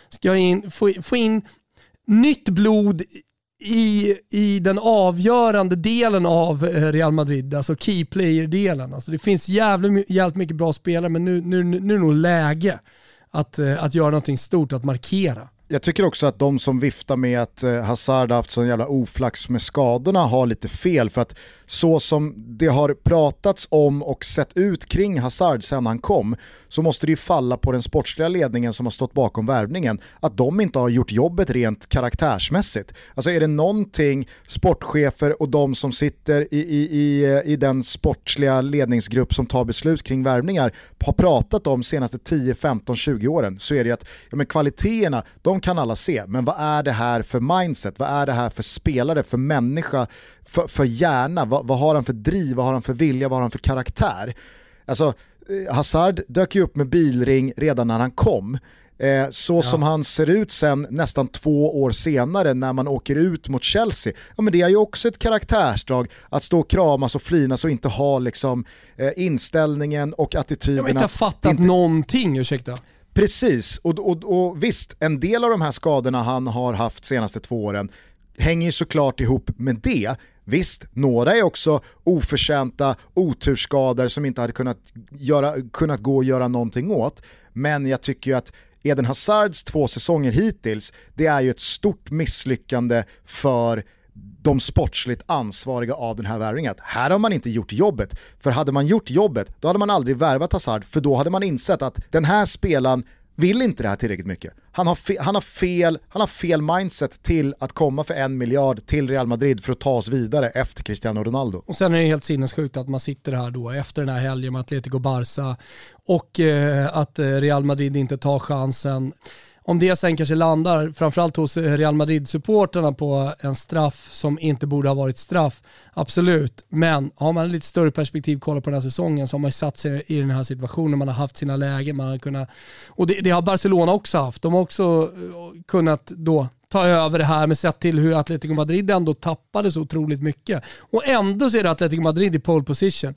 ska in, få, få in nytt blod i, i den avgörande delen av eh, Real Madrid, alltså key player-delen. Alltså det finns jävligt, jävligt mycket bra spelare men nu, nu, nu är det nog läge att, eh, att göra någonting stort, att markera. Jag tycker också att de som viftar med att eh, Hazard har haft sån jävla oflax med skadorna har lite fel för att så som det har pratats om och sett ut kring Hazard sen han kom så måste det ju falla på den sportsliga ledningen som har stått bakom värvningen att de inte har gjort jobbet rent karaktärsmässigt. Alltså är det någonting sportchefer och de som sitter i, i, i, eh, i den sportsliga ledningsgrupp som tar beslut kring värvningar har pratat om senaste 10, 15, 20 åren så är det att ja, men kvaliteterna, de kan alla se, men vad är det här för mindset? Vad är det här för spelare, för människa, för, för hjärna? Vad, vad har han för driv, vad har han för vilja, vad har han för karaktär? Alltså, eh, Hazard dök ju upp med bilring redan när han kom. Eh, så ja. som han ser ut sen nästan två år senare när man åker ut mot Chelsea, ja, men det är ju också ett karaktärsdrag att stå och kramas och flinas och inte ha liksom, eh, inställningen och attityden. Jag har inte fattat inte... någonting, ursäkta. Precis, och, och, och visst, en del av de här skadorna han har haft senaste två åren hänger ju såklart ihop med det. Visst, några är också oförtjänta oturskador som inte hade kunnat, göra, kunnat gå att göra någonting åt. Men jag tycker ju att Eden Hazards två säsonger hittills, det är ju ett stort misslyckande för de sportsligt ansvariga av den här värvningen. Här har man inte gjort jobbet, för hade man gjort jobbet då hade man aldrig värvat Hazard, för då hade man insett att den här spelaren vill inte det här tillräckligt mycket. Han har, fe, han, har fel, han har fel mindset till att komma för en miljard till Real Madrid för att ta oss vidare efter Cristiano Ronaldo. Och sen är det helt sinnessjukt att man sitter här då efter den här helgen med Atletico Barça och eh, att eh, Real Madrid inte tar chansen. Om det sen kanske landar, framförallt hos Real Madrid-supporterna på en straff som inte borde ha varit straff, absolut. Men har man lite större perspektiv, kollar på den här säsongen, så har man satt sig i den här situationen, man har haft sina lägen, man har kunnat, och det, det har Barcelona också haft. De har också eh, kunnat då ta över det här, men sett till hur Atletico Madrid ändå tappade så otroligt mycket. Och ändå så är det Atletico Madrid i pole position.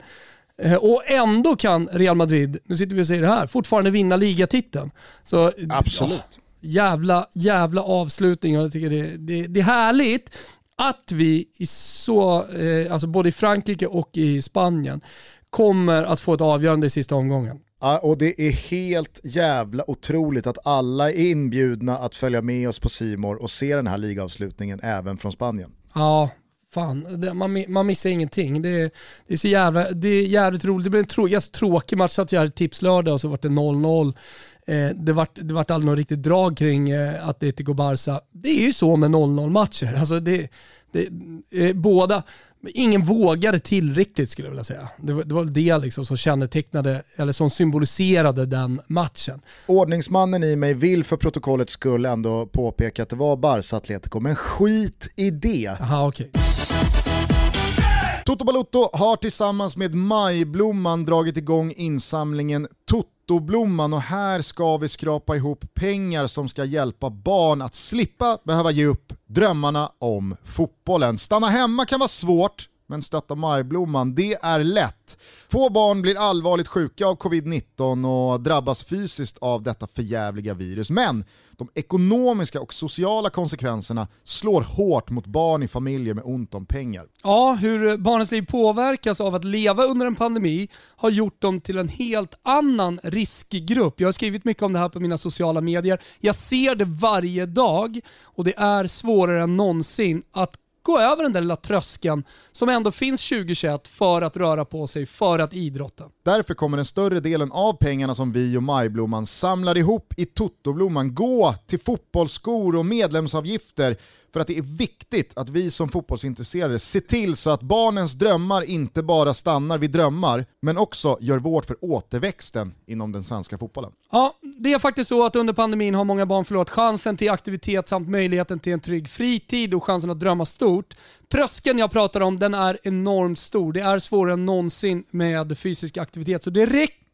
Eh, och ändå kan Real Madrid, nu sitter vi och säger det här, fortfarande vinna ligatiteln. Så, Absolut. Ja, jävla, jävla avslutning jag tycker det, det, det är härligt att vi i så, eh, alltså både i Frankrike och i Spanien kommer att få ett avgörande i sista omgången. Ja, och det är helt jävla otroligt att alla är inbjudna att följa med oss på Simor och se den här ligavslutningen även från Spanien. Ja, fan, det, man, man missar ingenting. Det, det, är så jävla, det är jävligt roligt. Det blir en trå, ganska tråkig match, så att jag hade tipslördag och så var det 0-0. Eh, det, vart, det vart aldrig något riktigt drag kring eh, Atletico Barca. Det är ju så med 0-0 matcher. Alltså det, det, eh, båda, ingen vågade tillräckligt skulle jag vilja säga. Det var det, var det liksom som kännetecknade, eller som symboliserade den matchen. Ordningsmannen i mig vill för protokollets skull ändå påpeka att det var Barca Atletico, men skit i det. Aha, okay. Toto Balotto har tillsammans med Majblomman dragit igång insamlingen Totoblomman och här ska vi skrapa ihop pengar som ska hjälpa barn att slippa behöva ge upp drömmarna om fotbollen. Stanna hemma kan vara svårt, men stötta Majblomman, det är lätt. Få barn blir allvarligt sjuka av covid-19 och drabbas fysiskt av detta förjävliga virus. Men de ekonomiska och sociala konsekvenserna slår hårt mot barn i familjer med ont om pengar. Ja, hur barnens liv påverkas av att leva under en pandemi har gjort dem till en helt annan riskgrupp. Jag har skrivit mycket om det här på mina sociala medier. Jag ser det varje dag och det är svårare än någonsin att gå över den där lilla tröskeln som ändå finns 2021 för att röra på sig, för att idrotta. Därför kommer den större delen av pengarna som vi och Majblomman samlar ihop i Totoblomman gå till fotbollsskor och medlemsavgifter för att det är viktigt att vi som fotbollsintresserade ser till så att barnens drömmar inte bara stannar vid drömmar, men också gör vårt för återväxten inom den svenska fotbollen. Ja, det är faktiskt så att under pandemin har många barn förlorat chansen till aktivitet samt möjligheten till en trygg fritid och chansen att drömma stort. Tröskeln jag pratar om den är enormt stor. Det är svårare än någonsin med fysisk aktivitet. Så det räcker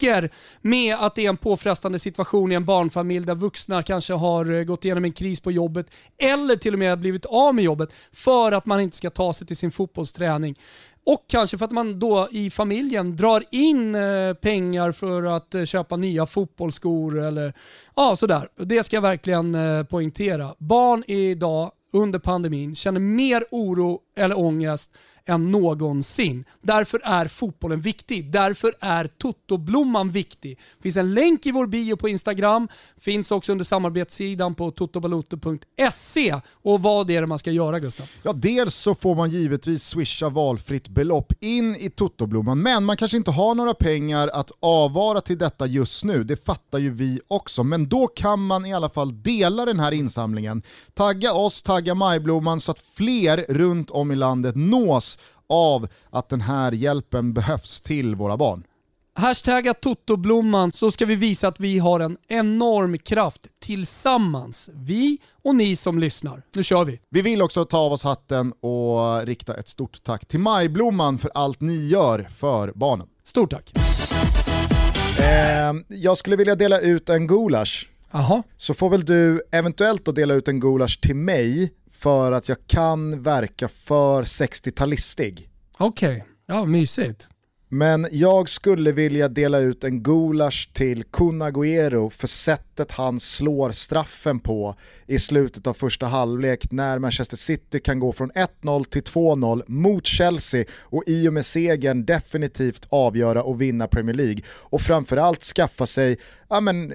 med att det är en påfrestande situation i en barnfamilj där vuxna kanske har eh, gått igenom en kris på jobbet eller till och med blivit av med jobbet för att man inte ska ta sig till sin fotbollsträning. Och kanske för att man då i familjen drar in eh, pengar för att eh, köpa nya fotbollsskor eller ja, sådär. Det ska jag verkligen poängtera. Barn idag under pandemin känner mer oro eller ångest än någonsin. Därför är fotbollen viktig. Därför är Toto-blomman viktig. Det finns en länk i vår bio på Instagram, finns också under samarbetssidan på totobaloto.se. Och vad är det man ska göra Gustav? Ja, dels så får man givetvis swisha valfritt belopp in i Toto-blomman, men man kanske inte har några pengar att avvara till detta just nu. Det fattar ju vi också, men då kan man i alla fall dela den här insamlingen. Tagga oss, tagga Majblomman så att fler runt om i landet nås av att den här hjälpen behövs till våra barn. Hashtagga Totoblomman så ska vi visa att vi har en enorm kraft tillsammans. Vi och ni som lyssnar. Nu kör vi. Vi vill också ta av oss hatten och rikta ett stort tack till Majblomman för allt ni gör för barnen. Stort tack. Eh, jag skulle vilja dela ut en gulasch. Aha. Så får väl du eventuellt då dela ut en gulasch till mig för att jag kan verka för 60-talistig. Okej, okay. ja mysigt. Men jag skulle vilja dela ut en gulasch till Kun Agüero för sättet han slår straffen på i slutet av första halvlek när Manchester City kan gå från 1-0 till 2-0 mot Chelsea och i och med segern definitivt avgöra och vinna Premier League. Och framförallt skaffa sig, ja men,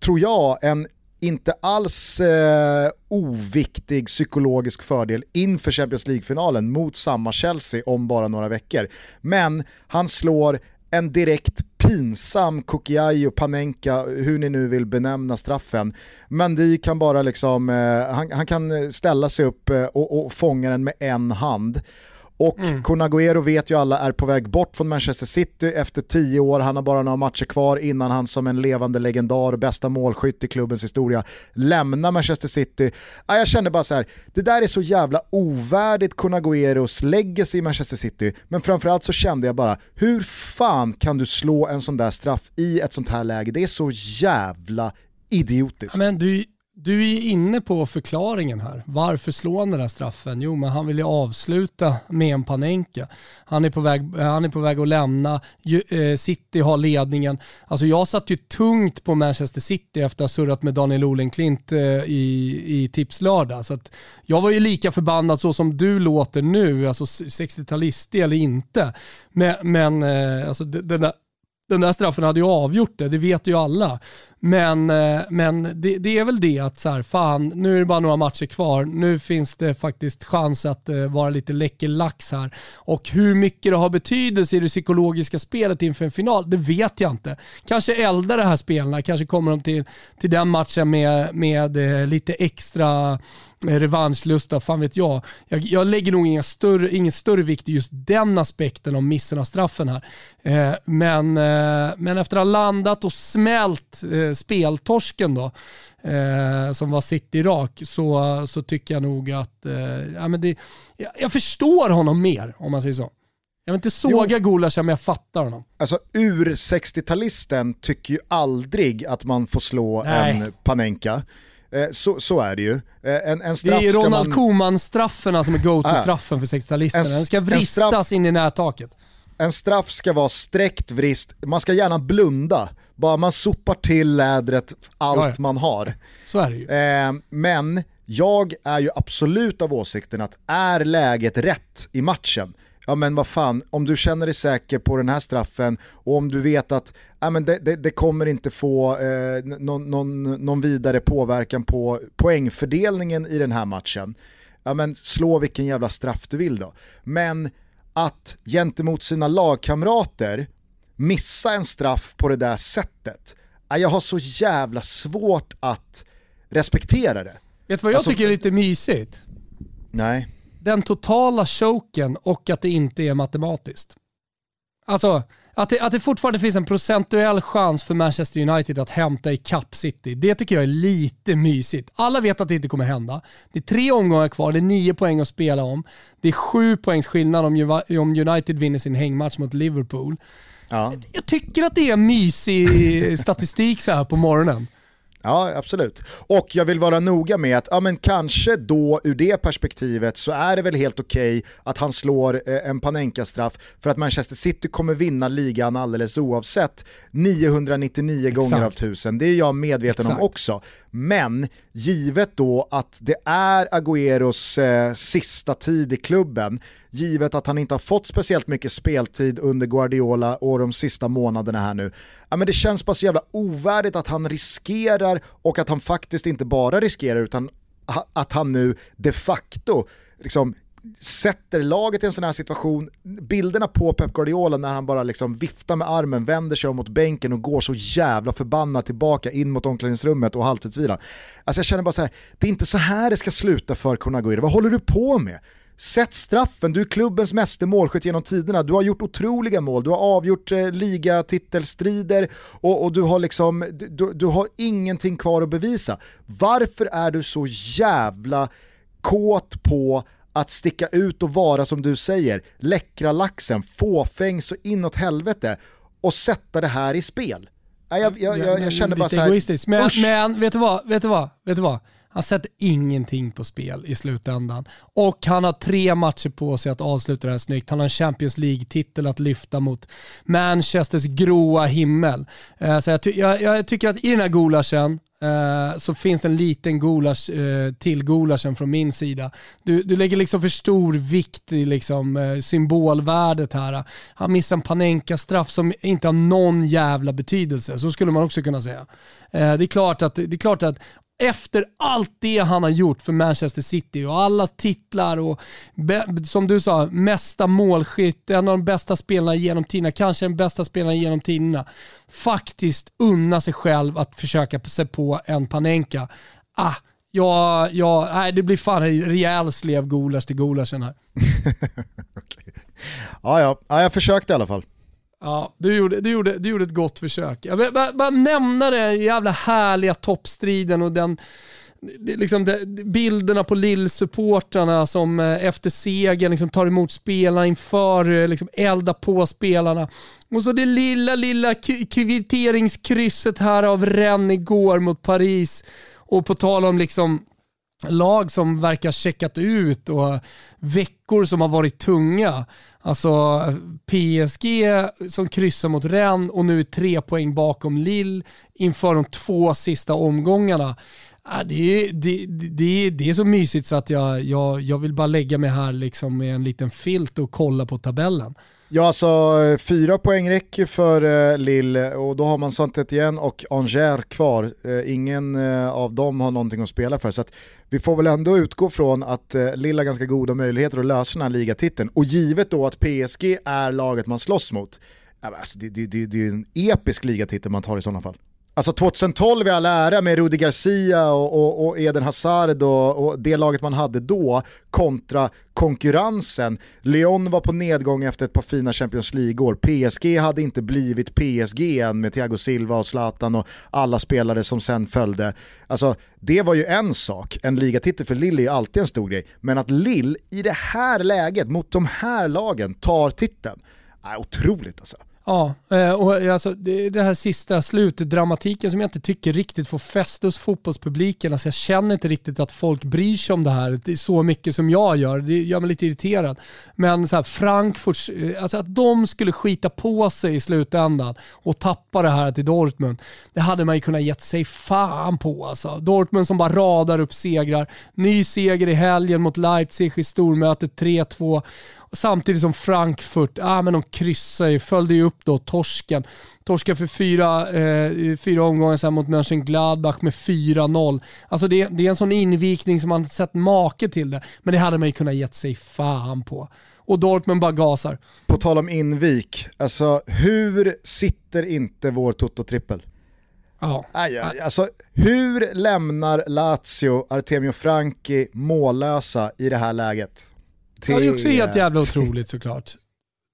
tror jag, en inte alls eh, oviktig psykologisk fördel inför Champions League-finalen mot samma Chelsea om bara några veckor. Men han slår en direkt pinsam Kokiai Panenka, hur ni nu vill benämna straffen. Mendy kan bara liksom, eh, han, han, kan ställa sig upp eh, och, och fånga den med en hand. Och mm. Kun vet ju alla är på väg bort från Manchester City efter tio år, han har bara några matcher kvar innan han som en levande legendar och bästa målskytt i klubbens historia lämnar Manchester City. Jag känner bara så här, det där är så jävla ovärdigt Kun Agüeros legacy i Manchester City, men framförallt så kände jag bara, hur fan kan du slå en sån där straff i ett sånt här läge? Det är så jävla idiotiskt. Men du du är inne på förklaringen här. Varför slår han den här straffen? Jo, men han vill ju avsluta med en Panenka. Han är på väg, eh, han är på väg att lämna. Eh, City har ledningen. Alltså jag satt ju tungt på Manchester City efter att ha surrat med Daniel Olenklint eh, i, i tipslördag. Så att jag var ju lika förbannad så som du låter nu, alltså 60-talistig eller inte. Men, men alltså den där den där straffen hade ju avgjort det, det vet ju alla. Men, eh, men det, det, är väl det att så här, fan, nu är det bara några matcher kvar. Nu finns det faktiskt chans att eh, vara lite läcker lax här. Och hur mycket det har betydelse i det psykologiska spelet inför en final, det vet jag inte. Kanske eldar det här spelarna, kanske kommer de till, till den matchen med, med eh, lite extra revanschlusta, fan vet jag. jag. Jag, lägger nog ingen större, ingen större vikt i just den aspekten om missen av straffen här. Eh, men, eh, men efter att ha landat och smält eh, speltorsken då, eh, som var City-rak, så, så tycker jag nog att eh, ja, men det, jag, jag förstår honom mer om man säger så. Jag vill inte såga Gulasja men jag fattar honom. Alltså ur 60-talisten tycker ju aldrig att man får slå Nej. en Panenka. Eh, så, så, är det ju. Eh, en, en det är Ronald man... Koeman-strafferna som är go-to-straffen för 60-talisterna. Den ska vristas straff... in i nättaket. En straff ska vara sträckt vrist, man ska gärna blunda. Bara man sopar till lädret allt ja, ja. man har. Så är det ju. Eh, men jag är ju absolut av åsikten att är läget rätt i matchen, ja men vad fan, om du känner dig säker på den här straffen och om du vet att ja, men det, det, det kommer inte få eh, någon, någon, någon vidare påverkan på poängfördelningen i den här matchen, ja men slå vilken jävla straff du vill då. Men att gentemot sina lagkamrater missa en straff på det där sättet, jag har så jävla svårt att respektera det. Vet du vad jag alltså, tycker är lite mysigt? Nej. Den totala choken och att det inte är matematiskt. Alltså, att det, att det fortfarande finns en procentuell chans för Manchester United att hämta i Cup City, det tycker jag är lite mysigt. Alla vet att det inte kommer hända. Det är tre omgångar kvar, det är nio poäng att spela om. Det är sju poängs skillnad om, om United vinner sin hängmatch mot Liverpool. Ja. Jag tycker att det är mysig statistik så här på morgonen. Ja, absolut. Och jag vill vara noga med att ja, men kanske då ur det perspektivet så är det väl helt okej okay att han slår eh, en Panenka-straff för att Manchester City kommer vinna ligan alldeles oavsett 999 Exakt. gånger av 1000. Det är jag medveten Exakt. om också. Men givet då att det är Agüeros eh, sista tid i klubben, givet att han inte har fått speciellt mycket speltid under Guardiola och de sista månaderna här nu, ja, men det känns bara så jävla ovärdigt att han riskerar och att han faktiskt inte bara riskerar utan att han nu de facto liksom sätter laget i en sån här situation, bilderna på Pep Guardiola när han bara liksom viftar med armen, vänder sig om mot bänken och går så jävla förbannat tillbaka in mot omklädningsrummet och halvtidsvilan. Alltså jag känner bara så här, det är inte så här det ska sluta för Konaguira, vad håller du på med? Sätt straffen, du är klubbens meste målskytt genom tiderna, du har gjort otroliga mål, du har avgjort eh, ligatitelstrider och, och, du, har liksom, du, du har ingenting kvar att bevisa. Varför är du så jävla kåt på att sticka ut och vara som du säger, läckra laxen, fåfäng så inåt helvete och sätta det här i spel. Jag, jag, jag, jag, känner bara så här, men, men vet du vad, vet du vad, vet du vad? Han sätter ingenting på spel i slutändan. Och han har tre matcher på sig att avsluta det här snyggt. Han har en Champions League-titel att lyfta mot Manchesters gråa himmel. Eh, så jag, ty jag, jag, tycker att i den här gulaschen, eh, så finns det en liten gulasch eh, till gulaschen från min sida. Du, du lägger liksom för stor vikt i liksom, eh, symbolvärdet här. Han missar en Panenka-straff som inte har någon jävla betydelse, så skulle man också kunna säga. det, är klart att, det är klart att efter allt det han har gjort för Manchester City och alla titlar och som du sa, mesta målskytt, en av de bästa spelarna genom tiderna, kanske den bästa spelaren genom tiderna, faktiskt unna sig själv att försöka sig på en Panenka. Ah, ja, ja, nej, det blir fan en rejäl slev gulasch till gulaschen här. okay. ja, ja, ja, jag försökte i alla fall. Ja, du gjorde, du, gjorde, du gjorde ett gott försök. Jag vill bara, bara nämna den jävla härliga toppstriden och den liksom de, bilderna på Lill-supportrarna som eh, efter segern liksom tar emot spelarna inför, eh, liksom eldar på spelarna. Och så det lilla, lilla kvitteringskrysset här av Rennes igår mot Paris. Och på tal om liksom lag som verkar checkat ut och veckor som har varit tunga. Alltså PSG som kryssar mot Rennes och nu är tre poäng bakom Lille inför de två sista omgångarna. Äh, det är, det, det, det är så mysigt så att jag, jag, jag vill bara lägga mig här liksom med en liten filt och kolla på tabellen. Ja, alltså fyra poäng räcker för eh, Lille och då har man Santet igen och Angers kvar. Eh, ingen eh, av dem har någonting att spela för. Så att vi får väl ändå utgå från att eh, Lille har ganska goda möjligheter att lösa den här ligatiteln. Och givet då att PSG är laget man slåss mot, alltså, det, det, det, det är en episk ligatitel man tar i sådana fall. Alltså 2012 i all ära med Rudi Garcia och, och, och Eden Hazard och, och, det laget man hade då kontra konkurrensen. Lyon var på nedgång efter ett par fina Champions League-år. PSG hade inte blivit PSG än med Thiago Silva och Zlatan och alla spelare som sen följde. Alltså det var ju en sak, en ligatitel för Lille är ju alltid en stor grej. Men att Lille i det här läget mot de här lagen tar titeln, är otroligt alltså. Ja, eh, och eh, alltså, det, här sista slutdramatiken som jag inte tycker riktigt får fäste hos fotbollspubliken. Alltså jag känner inte riktigt att folk bryr sig om det här det så mycket som jag gör. Det gör mig lite irriterad. Men så här, Frankfurt, eh, alltså att de skulle skita på sig i slutändan och tappa det här till Dortmund. Det hade man ju kunnat gett sig fan på. Alltså. Dortmund som bara radar upp segrar. Ny seger i helgen mot Leipzig i stormötet 3-2. Samtidigt som Frankfurt, ah, men de kryssade ju, följde ju upp då, torsken. Torsken för fyra, eh, fyra omgångar sen mot Mönchengladbach med 4-0. Alltså det, det är en sån invikning som man sett make till det. Men det hade man ju kunnat gett sig fan på. Och Dortmund bara gasar. På tal om invik, alltså hur sitter inte vår Toto-trippel? Ja. Aj, aj, alltså, hur lämnar Lazio Artemio Franki mållösa i det här läget? Det är också helt jävla otroligt såklart.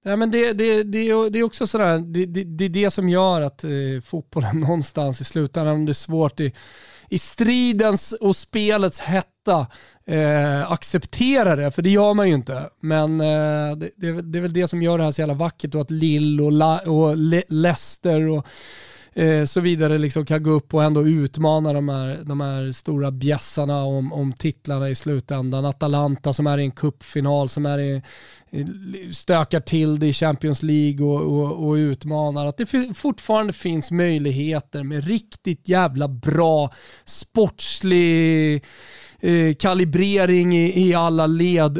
Ja, men det, det, det, det är också sådär, det, det, det är det som gör att eh, fotbollen någonstans i slutändan, om det är svårt i, i stridens och spelets hetta, eh, acceptera det, för det gör man ju inte. Men eh, det, det, det, är väl det som gör det här så jävla vackert och att Lill och, La, och Le, Leicester och eh, så vidare liksom kan gå upp och ändå utmana de här, de här stora bjässarna om, om titlarna i slutändan. Atalanta som är i en kuppfinal som är i, stökar till det i Champions League och, och, och utmanar. Att det fortfarande finns möjligheter med riktigt jävla bra sportslig eh, kalibrering i, i alla led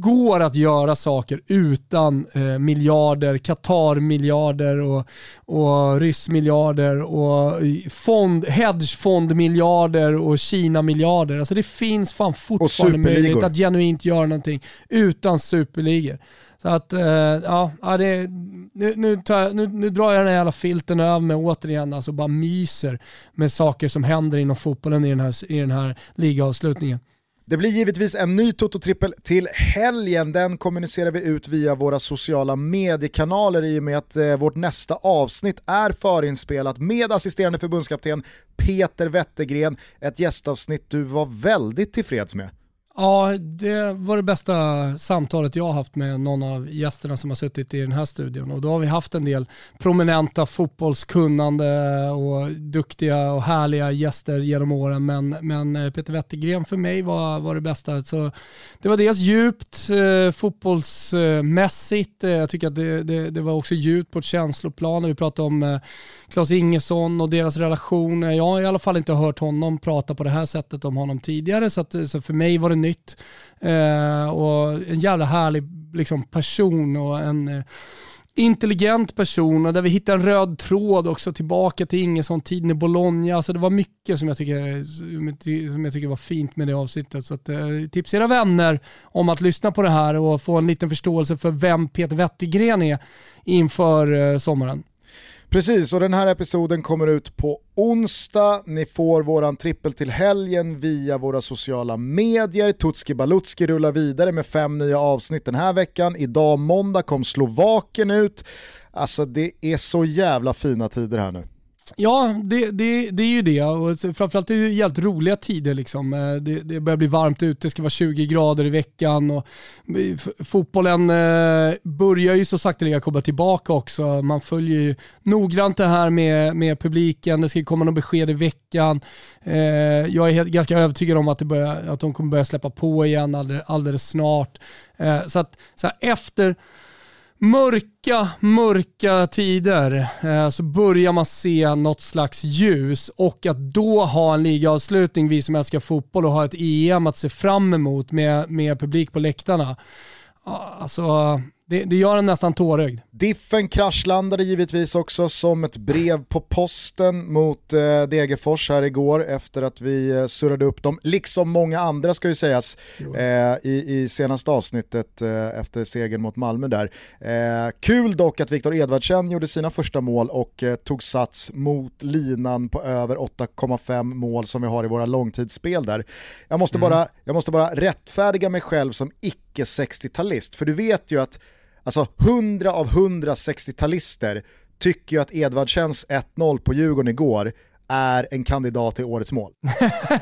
går att göra saker utan eh, miljarder, Qatar-miljarder och, och ryss-miljarder och fond, hedgefondmiljarder och Kina-miljarder. Alltså det finns fan fortfarande möjlighet att genuint göra någonting utan superligor. Så att, eh, ja, det, nu, nu, tar, nu, nu, drar jag den här jävla filten över mig återigen alltså bara myser med saker som händer inom fotbollen i den här, i den här ligaavslutningen. Det blir givetvis en ny Toto-trippel till helgen. Den kommunicerar vi ut via våra sociala mediekanaler i och med att eh, vårt nästa avsnitt är förinspelat med assisterande förbundskapten Peter Wettergren. Ett gästavsnitt du var väldigt tillfreds med. Ja, det var det bästa samtalet jag har haft med någon av gästerna som har suttit i den här studion. Och då har vi haft en del prominenta fotbollskunnande och duktiga och härliga gäster genom åren. Men, men eh, Peter Wettergren för mig var, var det bästa. Så det var dels djupt eh, fotbollsmässigt. Eh, jag tycker att det, det, det, var också djupt på ett känsloplan. Vi pratade om eh, Klas Ingesson och deras relation. Jag har i alla fall inte hört honom prata på det här sättet om honom tidigare. Så, att, så för mig var det nytt. Eh, och en jävla härlig liksom, person och en eh, intelligent person och där vi hittar en röd tråd också tillbaka till Ingesson-tiden i Bologna. Alltså det var mycket som jag, tycker, som jag tycker var fint med det avsnittet. Så att, eh, tips era vänner om att lyssna på det här och få en liten förståelse för vem Peter Wettergren är inför eh, sommaren. Precis, och den här episoden kommer ut på onsdag. Ni får våran trippel till helgen via våra sociala medier. Tutski Balutski rullar vidare med fem nya avsnitt den här veckan. Idag måndag kom Slovaken ut. Alltså det är så jävla fina tider här nu. Ja, det, det, det är ju det. Och framförallt är det jävligt roliga tider. Liksom. Eh, det, det börjar bli varmt ute, det ska vara 20 grader i veckan. Och fotbollen eh, börjar ju så sakteliga komma tillbaka också. Man följer ju noggrant det här med, med publiken, det ska komma något besked i veckan. Eh, jag är helt, ganska övertygad om att, det börjar, att de kommer börja släppa på igen alldeles, alldeles snart. Eh, så att så här, efter mörka, mörka tider eh, så börjar man se något slags ljus och att då ha en ligaavslutning, vi som älskar fotboll och ha ett EM att se fram emot med, med publik på läktarna. Ah, alltså, det, det gör en nästan tårögd. Diffen kraschlandade givetvis också som ett brev på posten mot eh, Degerfors här igår efter att vi eh, surrade upp dem, liksom många andra ska ju sägas eh, i, i senaste avsnittet eh, efter segern mot Malmö där. Eh, kul dock att Viktor Edvardsen gjorde sina första mål och eh, tog sats mot linan på över 8,5 mål som vi har i våra långtidsspel där. Jag måste, mm. bara, jag måste bara rättfärdiga mig själv som icke 60-talist, för du vet ju att Alltså 100 av 100 60-talister tycker ju att Edvardsens 1-0 på Djurgården igår är en kandidat till årets mål.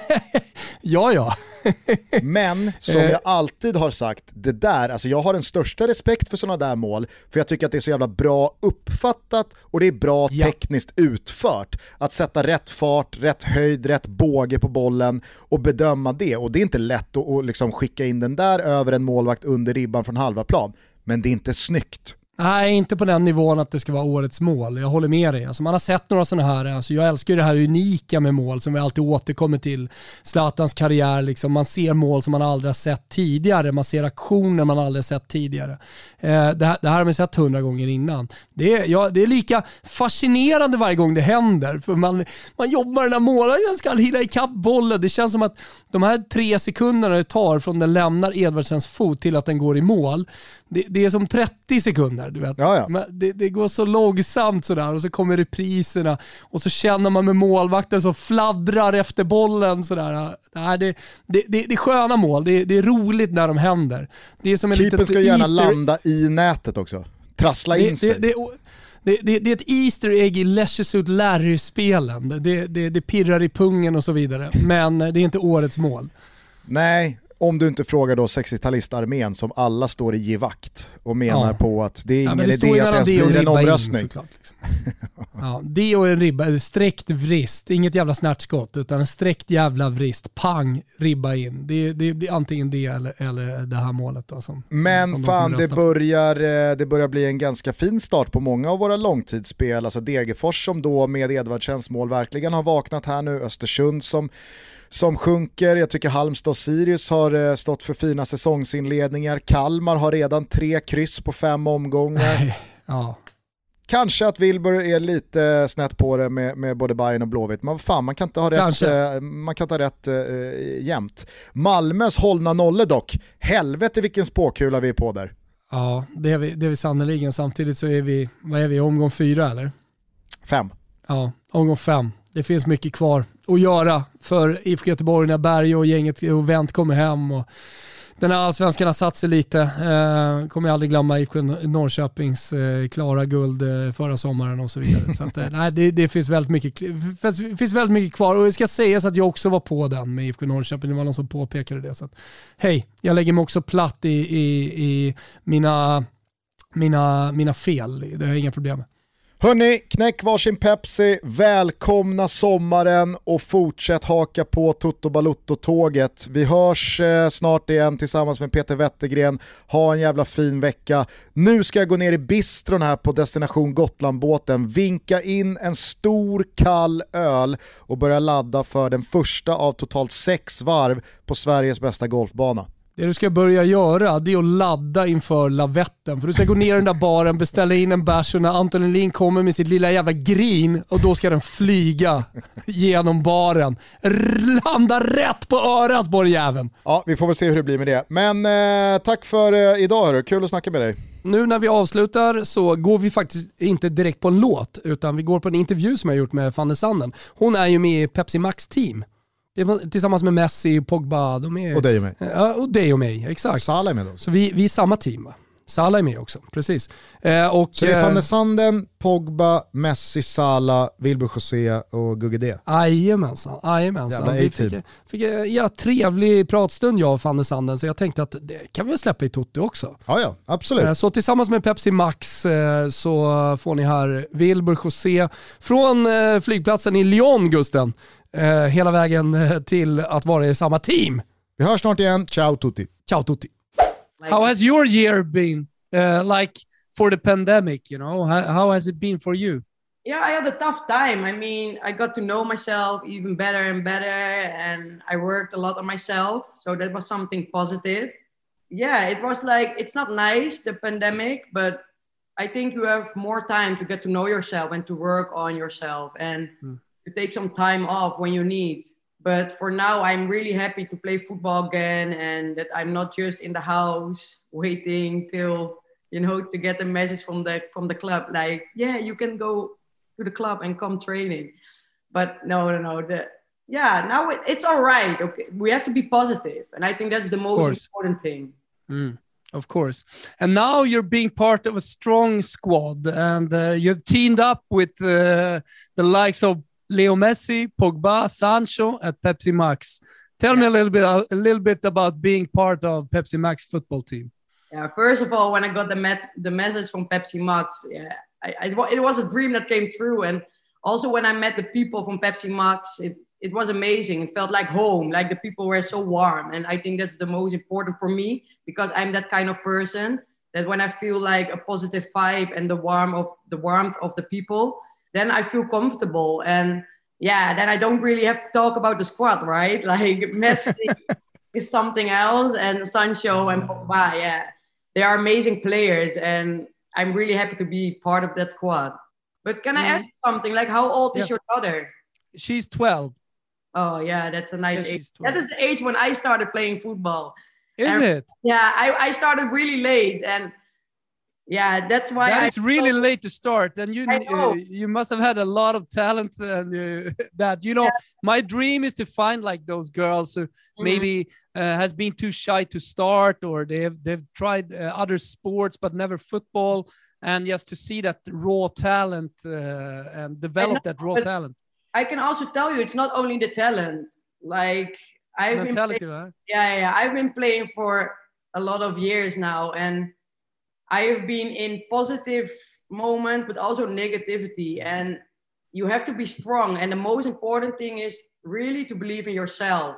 ja, ja. Men som jag alltid har sagt, det där, alltså jag har den största respekt för sådana där mål, för jag tycker att det är så jävla bra uppfattat och det är bra ja. tekniskt utfört. Att sätta rätt fart, rätt höjd, rätt båge på bollen och bedöma det. Och det är inte lätt att, att liksom skicka in den där över en målvakt under ribban från halva plan men det är inte snyggt. Nej, inte på den nivån att det ska vara årets mål. Jag håller med dig. Alltså man har sett några sådana här, alltså jag älskar ju det här unika med mål som vi alltid återkommer till. Zlatans karriär, liksom. man ser mål som man aldrig har sett tidigare. Man ser aktioner man aldrig har sett tidigare. Eh, det, här, det, här, har man sett hundra gånger innan. Det är, ja, det är lika fascinerande varje gång det händer. För man, man jobbar den här målvakten, ska hinna ikapp bollen. Det känns som att de här tre sekunderna det tar från den lämnar Edvardsens fot till att den går i mål, det, det är som 30 sekunder. Du vet. Ja, ja. Det, det, går så långsamt sådär och så kommer repriserna och så känner man med målvakten som fladdrar efter bollen. Sådär. Det, det, det, det är sköna mål, det, det är roligt när de händer. Det är som en Keepern ska gärna landa i nätet också. Trassla in sig. Det, det, det, är ett Easter egg i Leisure Suit Larry-spelen. Det, det, det pirrar i pungen och så vidare. Men det är inte årets mål. Nej, om du inte frågar då 60-talistarmén som alla står i givakt och menar ja. på att det är ingen ja, det idé att det ens blir en omröstning. In, såklart, liksom. ja, det och en ribba, sträckt vrist, inget jävla snärtskott utan en sträckt jävla vrist, pang, ribba in. Det, det blir antingen det eller, eller det här målet. Då, som, Men som fan, det börjar, eh, det börjar bli en ganska fin start på många av våra långtidsspel. Alltså Degerfors som då med Edvardsens mål verkligen har vaknat här nu, Östersund som som sjunker. Jag tycker Halmstad och Sirius har eh, stått för fina säsongsinledningar. Kalmar har redan tre kryss på fem omgångar. ja. Kanske att Wilbur är lite snett på det med, med både Bayern och Blåvitt, men fan man kan inte ha rätt, eh, man kan inte ha rätt äh, jämt. Malmös hållna nollor dock, helvete vilken spåkula vi är på där. Ja, det är vi, det är vi sannoliken. Samtidigt så är vi, vad är vi, omgång fyra eller? Fem. Ja, omgång fem. Det finns mycket kvar att göra för IFK Göteborg när Berg och gänget och Wendt kommer hem. Och den här allsvenskan har satt sig lite. Eh, kommer jag aldrig glömma IFK Norrköpings eh, klara guld eh, förra sommaren och så vidare. så att, eh, nej, det, det, finns väldigt mycket, finns väldigt mycket kvar och det ska sägas att jag också var på den med IFK Norrköping. Det var någon som påpekade det. Så att, hej, jag lägger mig också platt i, i, i mina, mina, mina fel. Det har jag inga problem med. Hörni, knäck varsin Pepsi, välkomna sommaren och fortsätt haka på Toto Balutto-tåget. Vi hörs eh, snart igen tillsammans med Peter Wettergren. Ha en jävla fin vecka. Nu ska jag gå ner i bistron här på Destination Gotland-båten, vinka in en stor kall öl och börja ladda för den första av totalt sex varv på Sveriges bästa golfbana. Det du ska börja göra det är att ladda inför lavetten. För du ska gå ner i den där baren, beställa in en bärs och när Anton Lin kommer med sitt lilla jävla grin och då ska den flyga genom baren. Landa rätt på örat på den jäveln. Ja, vi får väl se hur det blir med det. Men eh, tack för eh, idag hörru, kul att snacka med dig. Nu när vi avslutar så går vi faktiskt inte direkt på en låt, utan vi går på en intervju som jag gjort med Fanny Sanden. Hon är ju med i Pepsi Max team. Tillsammans med Messi, Pogba. De är, och dig och mig. Ja, och dig och mig, exakt. Salah är med också. Så vi, vi är samma team va? Salah är med också, precis. Eh, och, så det är Van Sanden, Pogba, Messi, Salah, Wilbur José och Gugge D? Jajamensan, jajamensan. Vi fick, fick en jävla trevlig pratstund jag och Van Sanden, så jag tänkte att det kan vi väl släppa i Totti också. Ja, ja, absolut. Eh, så tillsammans med Pepsi Max eh, så får ni här Wilbur José från eh, flygplatsen i Lyon, Gusten eh, hela vägen eh, till att vara i samma team. Vi hörs snart igen. Ciao tutti. Ciao tutti. How has your year been? Uh, like for the pandemic, you know, how, how has it been for you? Yeah, I had a tough time. I mean, I got to know myself even better and better, and I worked a lot on myself. So that was something positive. Yeah, it was like, it's not nice, the pandemic, but I think you have more time to get to know yourself and to work on yourself. And mm to take some time off when you need. But for now, I'm really happy to play football again and that I'm not just in the house waiting till you know to get a message from the from the club. Like yeah you can go to the club and come training. But no no no the yeah now it, it's all right okay? We have to be positive and i think that's the most important thing. Mm, of course. And now you're being part of a strong squad and uh, you've teamed up with uh, the likes of Leo Messi, Pogba, Sancho at Pepsi Max. Tell yeah. me a little bit a little bit about being part of Pepsi Max football team. Yeah, first of all, when I got the met the message from Pepsi Max, yeah, I, I, it was a dream that came true. And also when I met the people from Pepsi Max, it it was amazing. It felt like home. Like the people were so warm, and I think that's the most important for me because I'm that kind of person that when I feel like a positive vibe and the warmth of the warmth of the people, then I feel comfortable. And yeah, then I don't really have to talk about the squad, right? Like Messi is something else, and Sancho and Pogba, yeah, they are amazing players, and I'm really happy to be part of that squad. But can I Mm. ask you something? Like, how old is your daughter? She's 12. Oh yeah, that's a nice Yeah, age. That 12. is the age when I started playing football. Is Um, it? Yeah, I, I started really late, and yeah, that's why That I is really late to start, and you uh, you must have had a lot of talent. And uh, that you know, my dream is to find like those girls who Mm-hmm. maybe uh, has been too shy to start, or they've they've tried uh, other sports but never football, and just to see that raw talent uh, and develop that raw talent I can also tell you, it's not only the talent. Like I've been playing, huh? yeah, yeah, I've been playing for a lot of years now, and I have been in positive moments, but also negativity. And you have to be strong. And the most important thing is really to believe in yourself.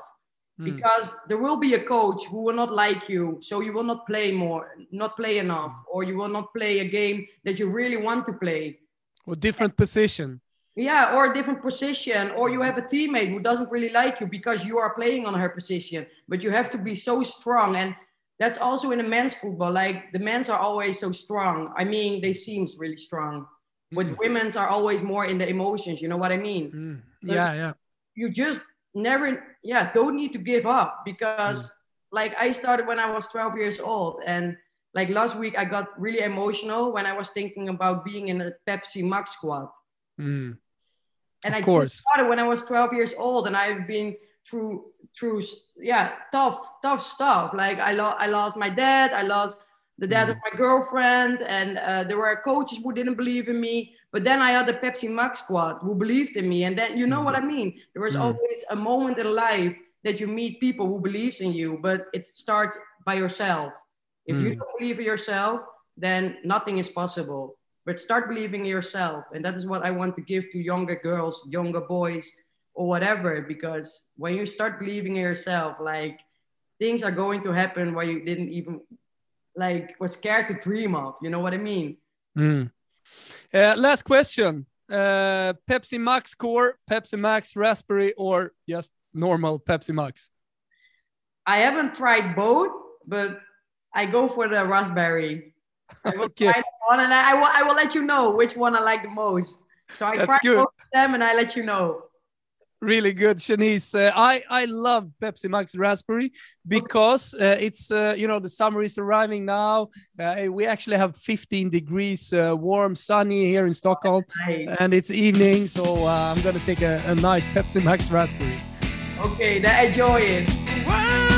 Mm. Because there will be a coach who will not like you, so you will not play more, not play enough, or you will not play a game that you really want to play. Or different position. Yeah, or a different position, or you have a teammate who doesn't really like you because you are playing on her position. But you have to be so strong, and that's also in the men's football. Like the men's are always so strong. I mean, they seems really strong, but women's are always more in the emotions. You know what I mean? Mm. Yeah, yeah. You just never, yeah, don't need to give up because, like, I started when I was 12 years old, and like last week I got really emotional when I was thinking about being in a Pepsi Max squad Mm. and Of I course. started when I was 12 years old, and I've been through through yeah tough tough stuff. Like I lost I lost my dad, I lost the dad of Mm. my girlfriend, and uh, there were coaches who didn't believe in me. But then I had the Pepsi Max squad who believed in me, and then you know what I mean. There was Mm. always a moment in life that you meet people who believes in you, but it starts by yourself. If you Mm. don't believe in yourself, then nothing is possible but start believing in yourself and that is what i want to give to younger girls younger boys or whatever because when you start believing in yourself like things are going to happen where you didn't even like was scared to dream of you know what i mean Mm. Uh, last question. Uh, Pepsi Max Core, Pepsi Max Raspberry, or just normal Pepsi Max? i haven't tried both but i go for the raspberry I will Okay. try one and I, I, will, I will let you know which one i like the most so i That's try good. both of them and i let you know Really good, Shanice. Uh, I I love Pepsi Max Raspberry because uh, it's uh, you know the summer is arriving now. Uh, we actually have 15 degrees, uh, warm, sunny here in Stockholm, nice. and it's evening, so uh, I'm gonna take a, a nice Pepsi Max Raspberry. okay then enjoy it Wow!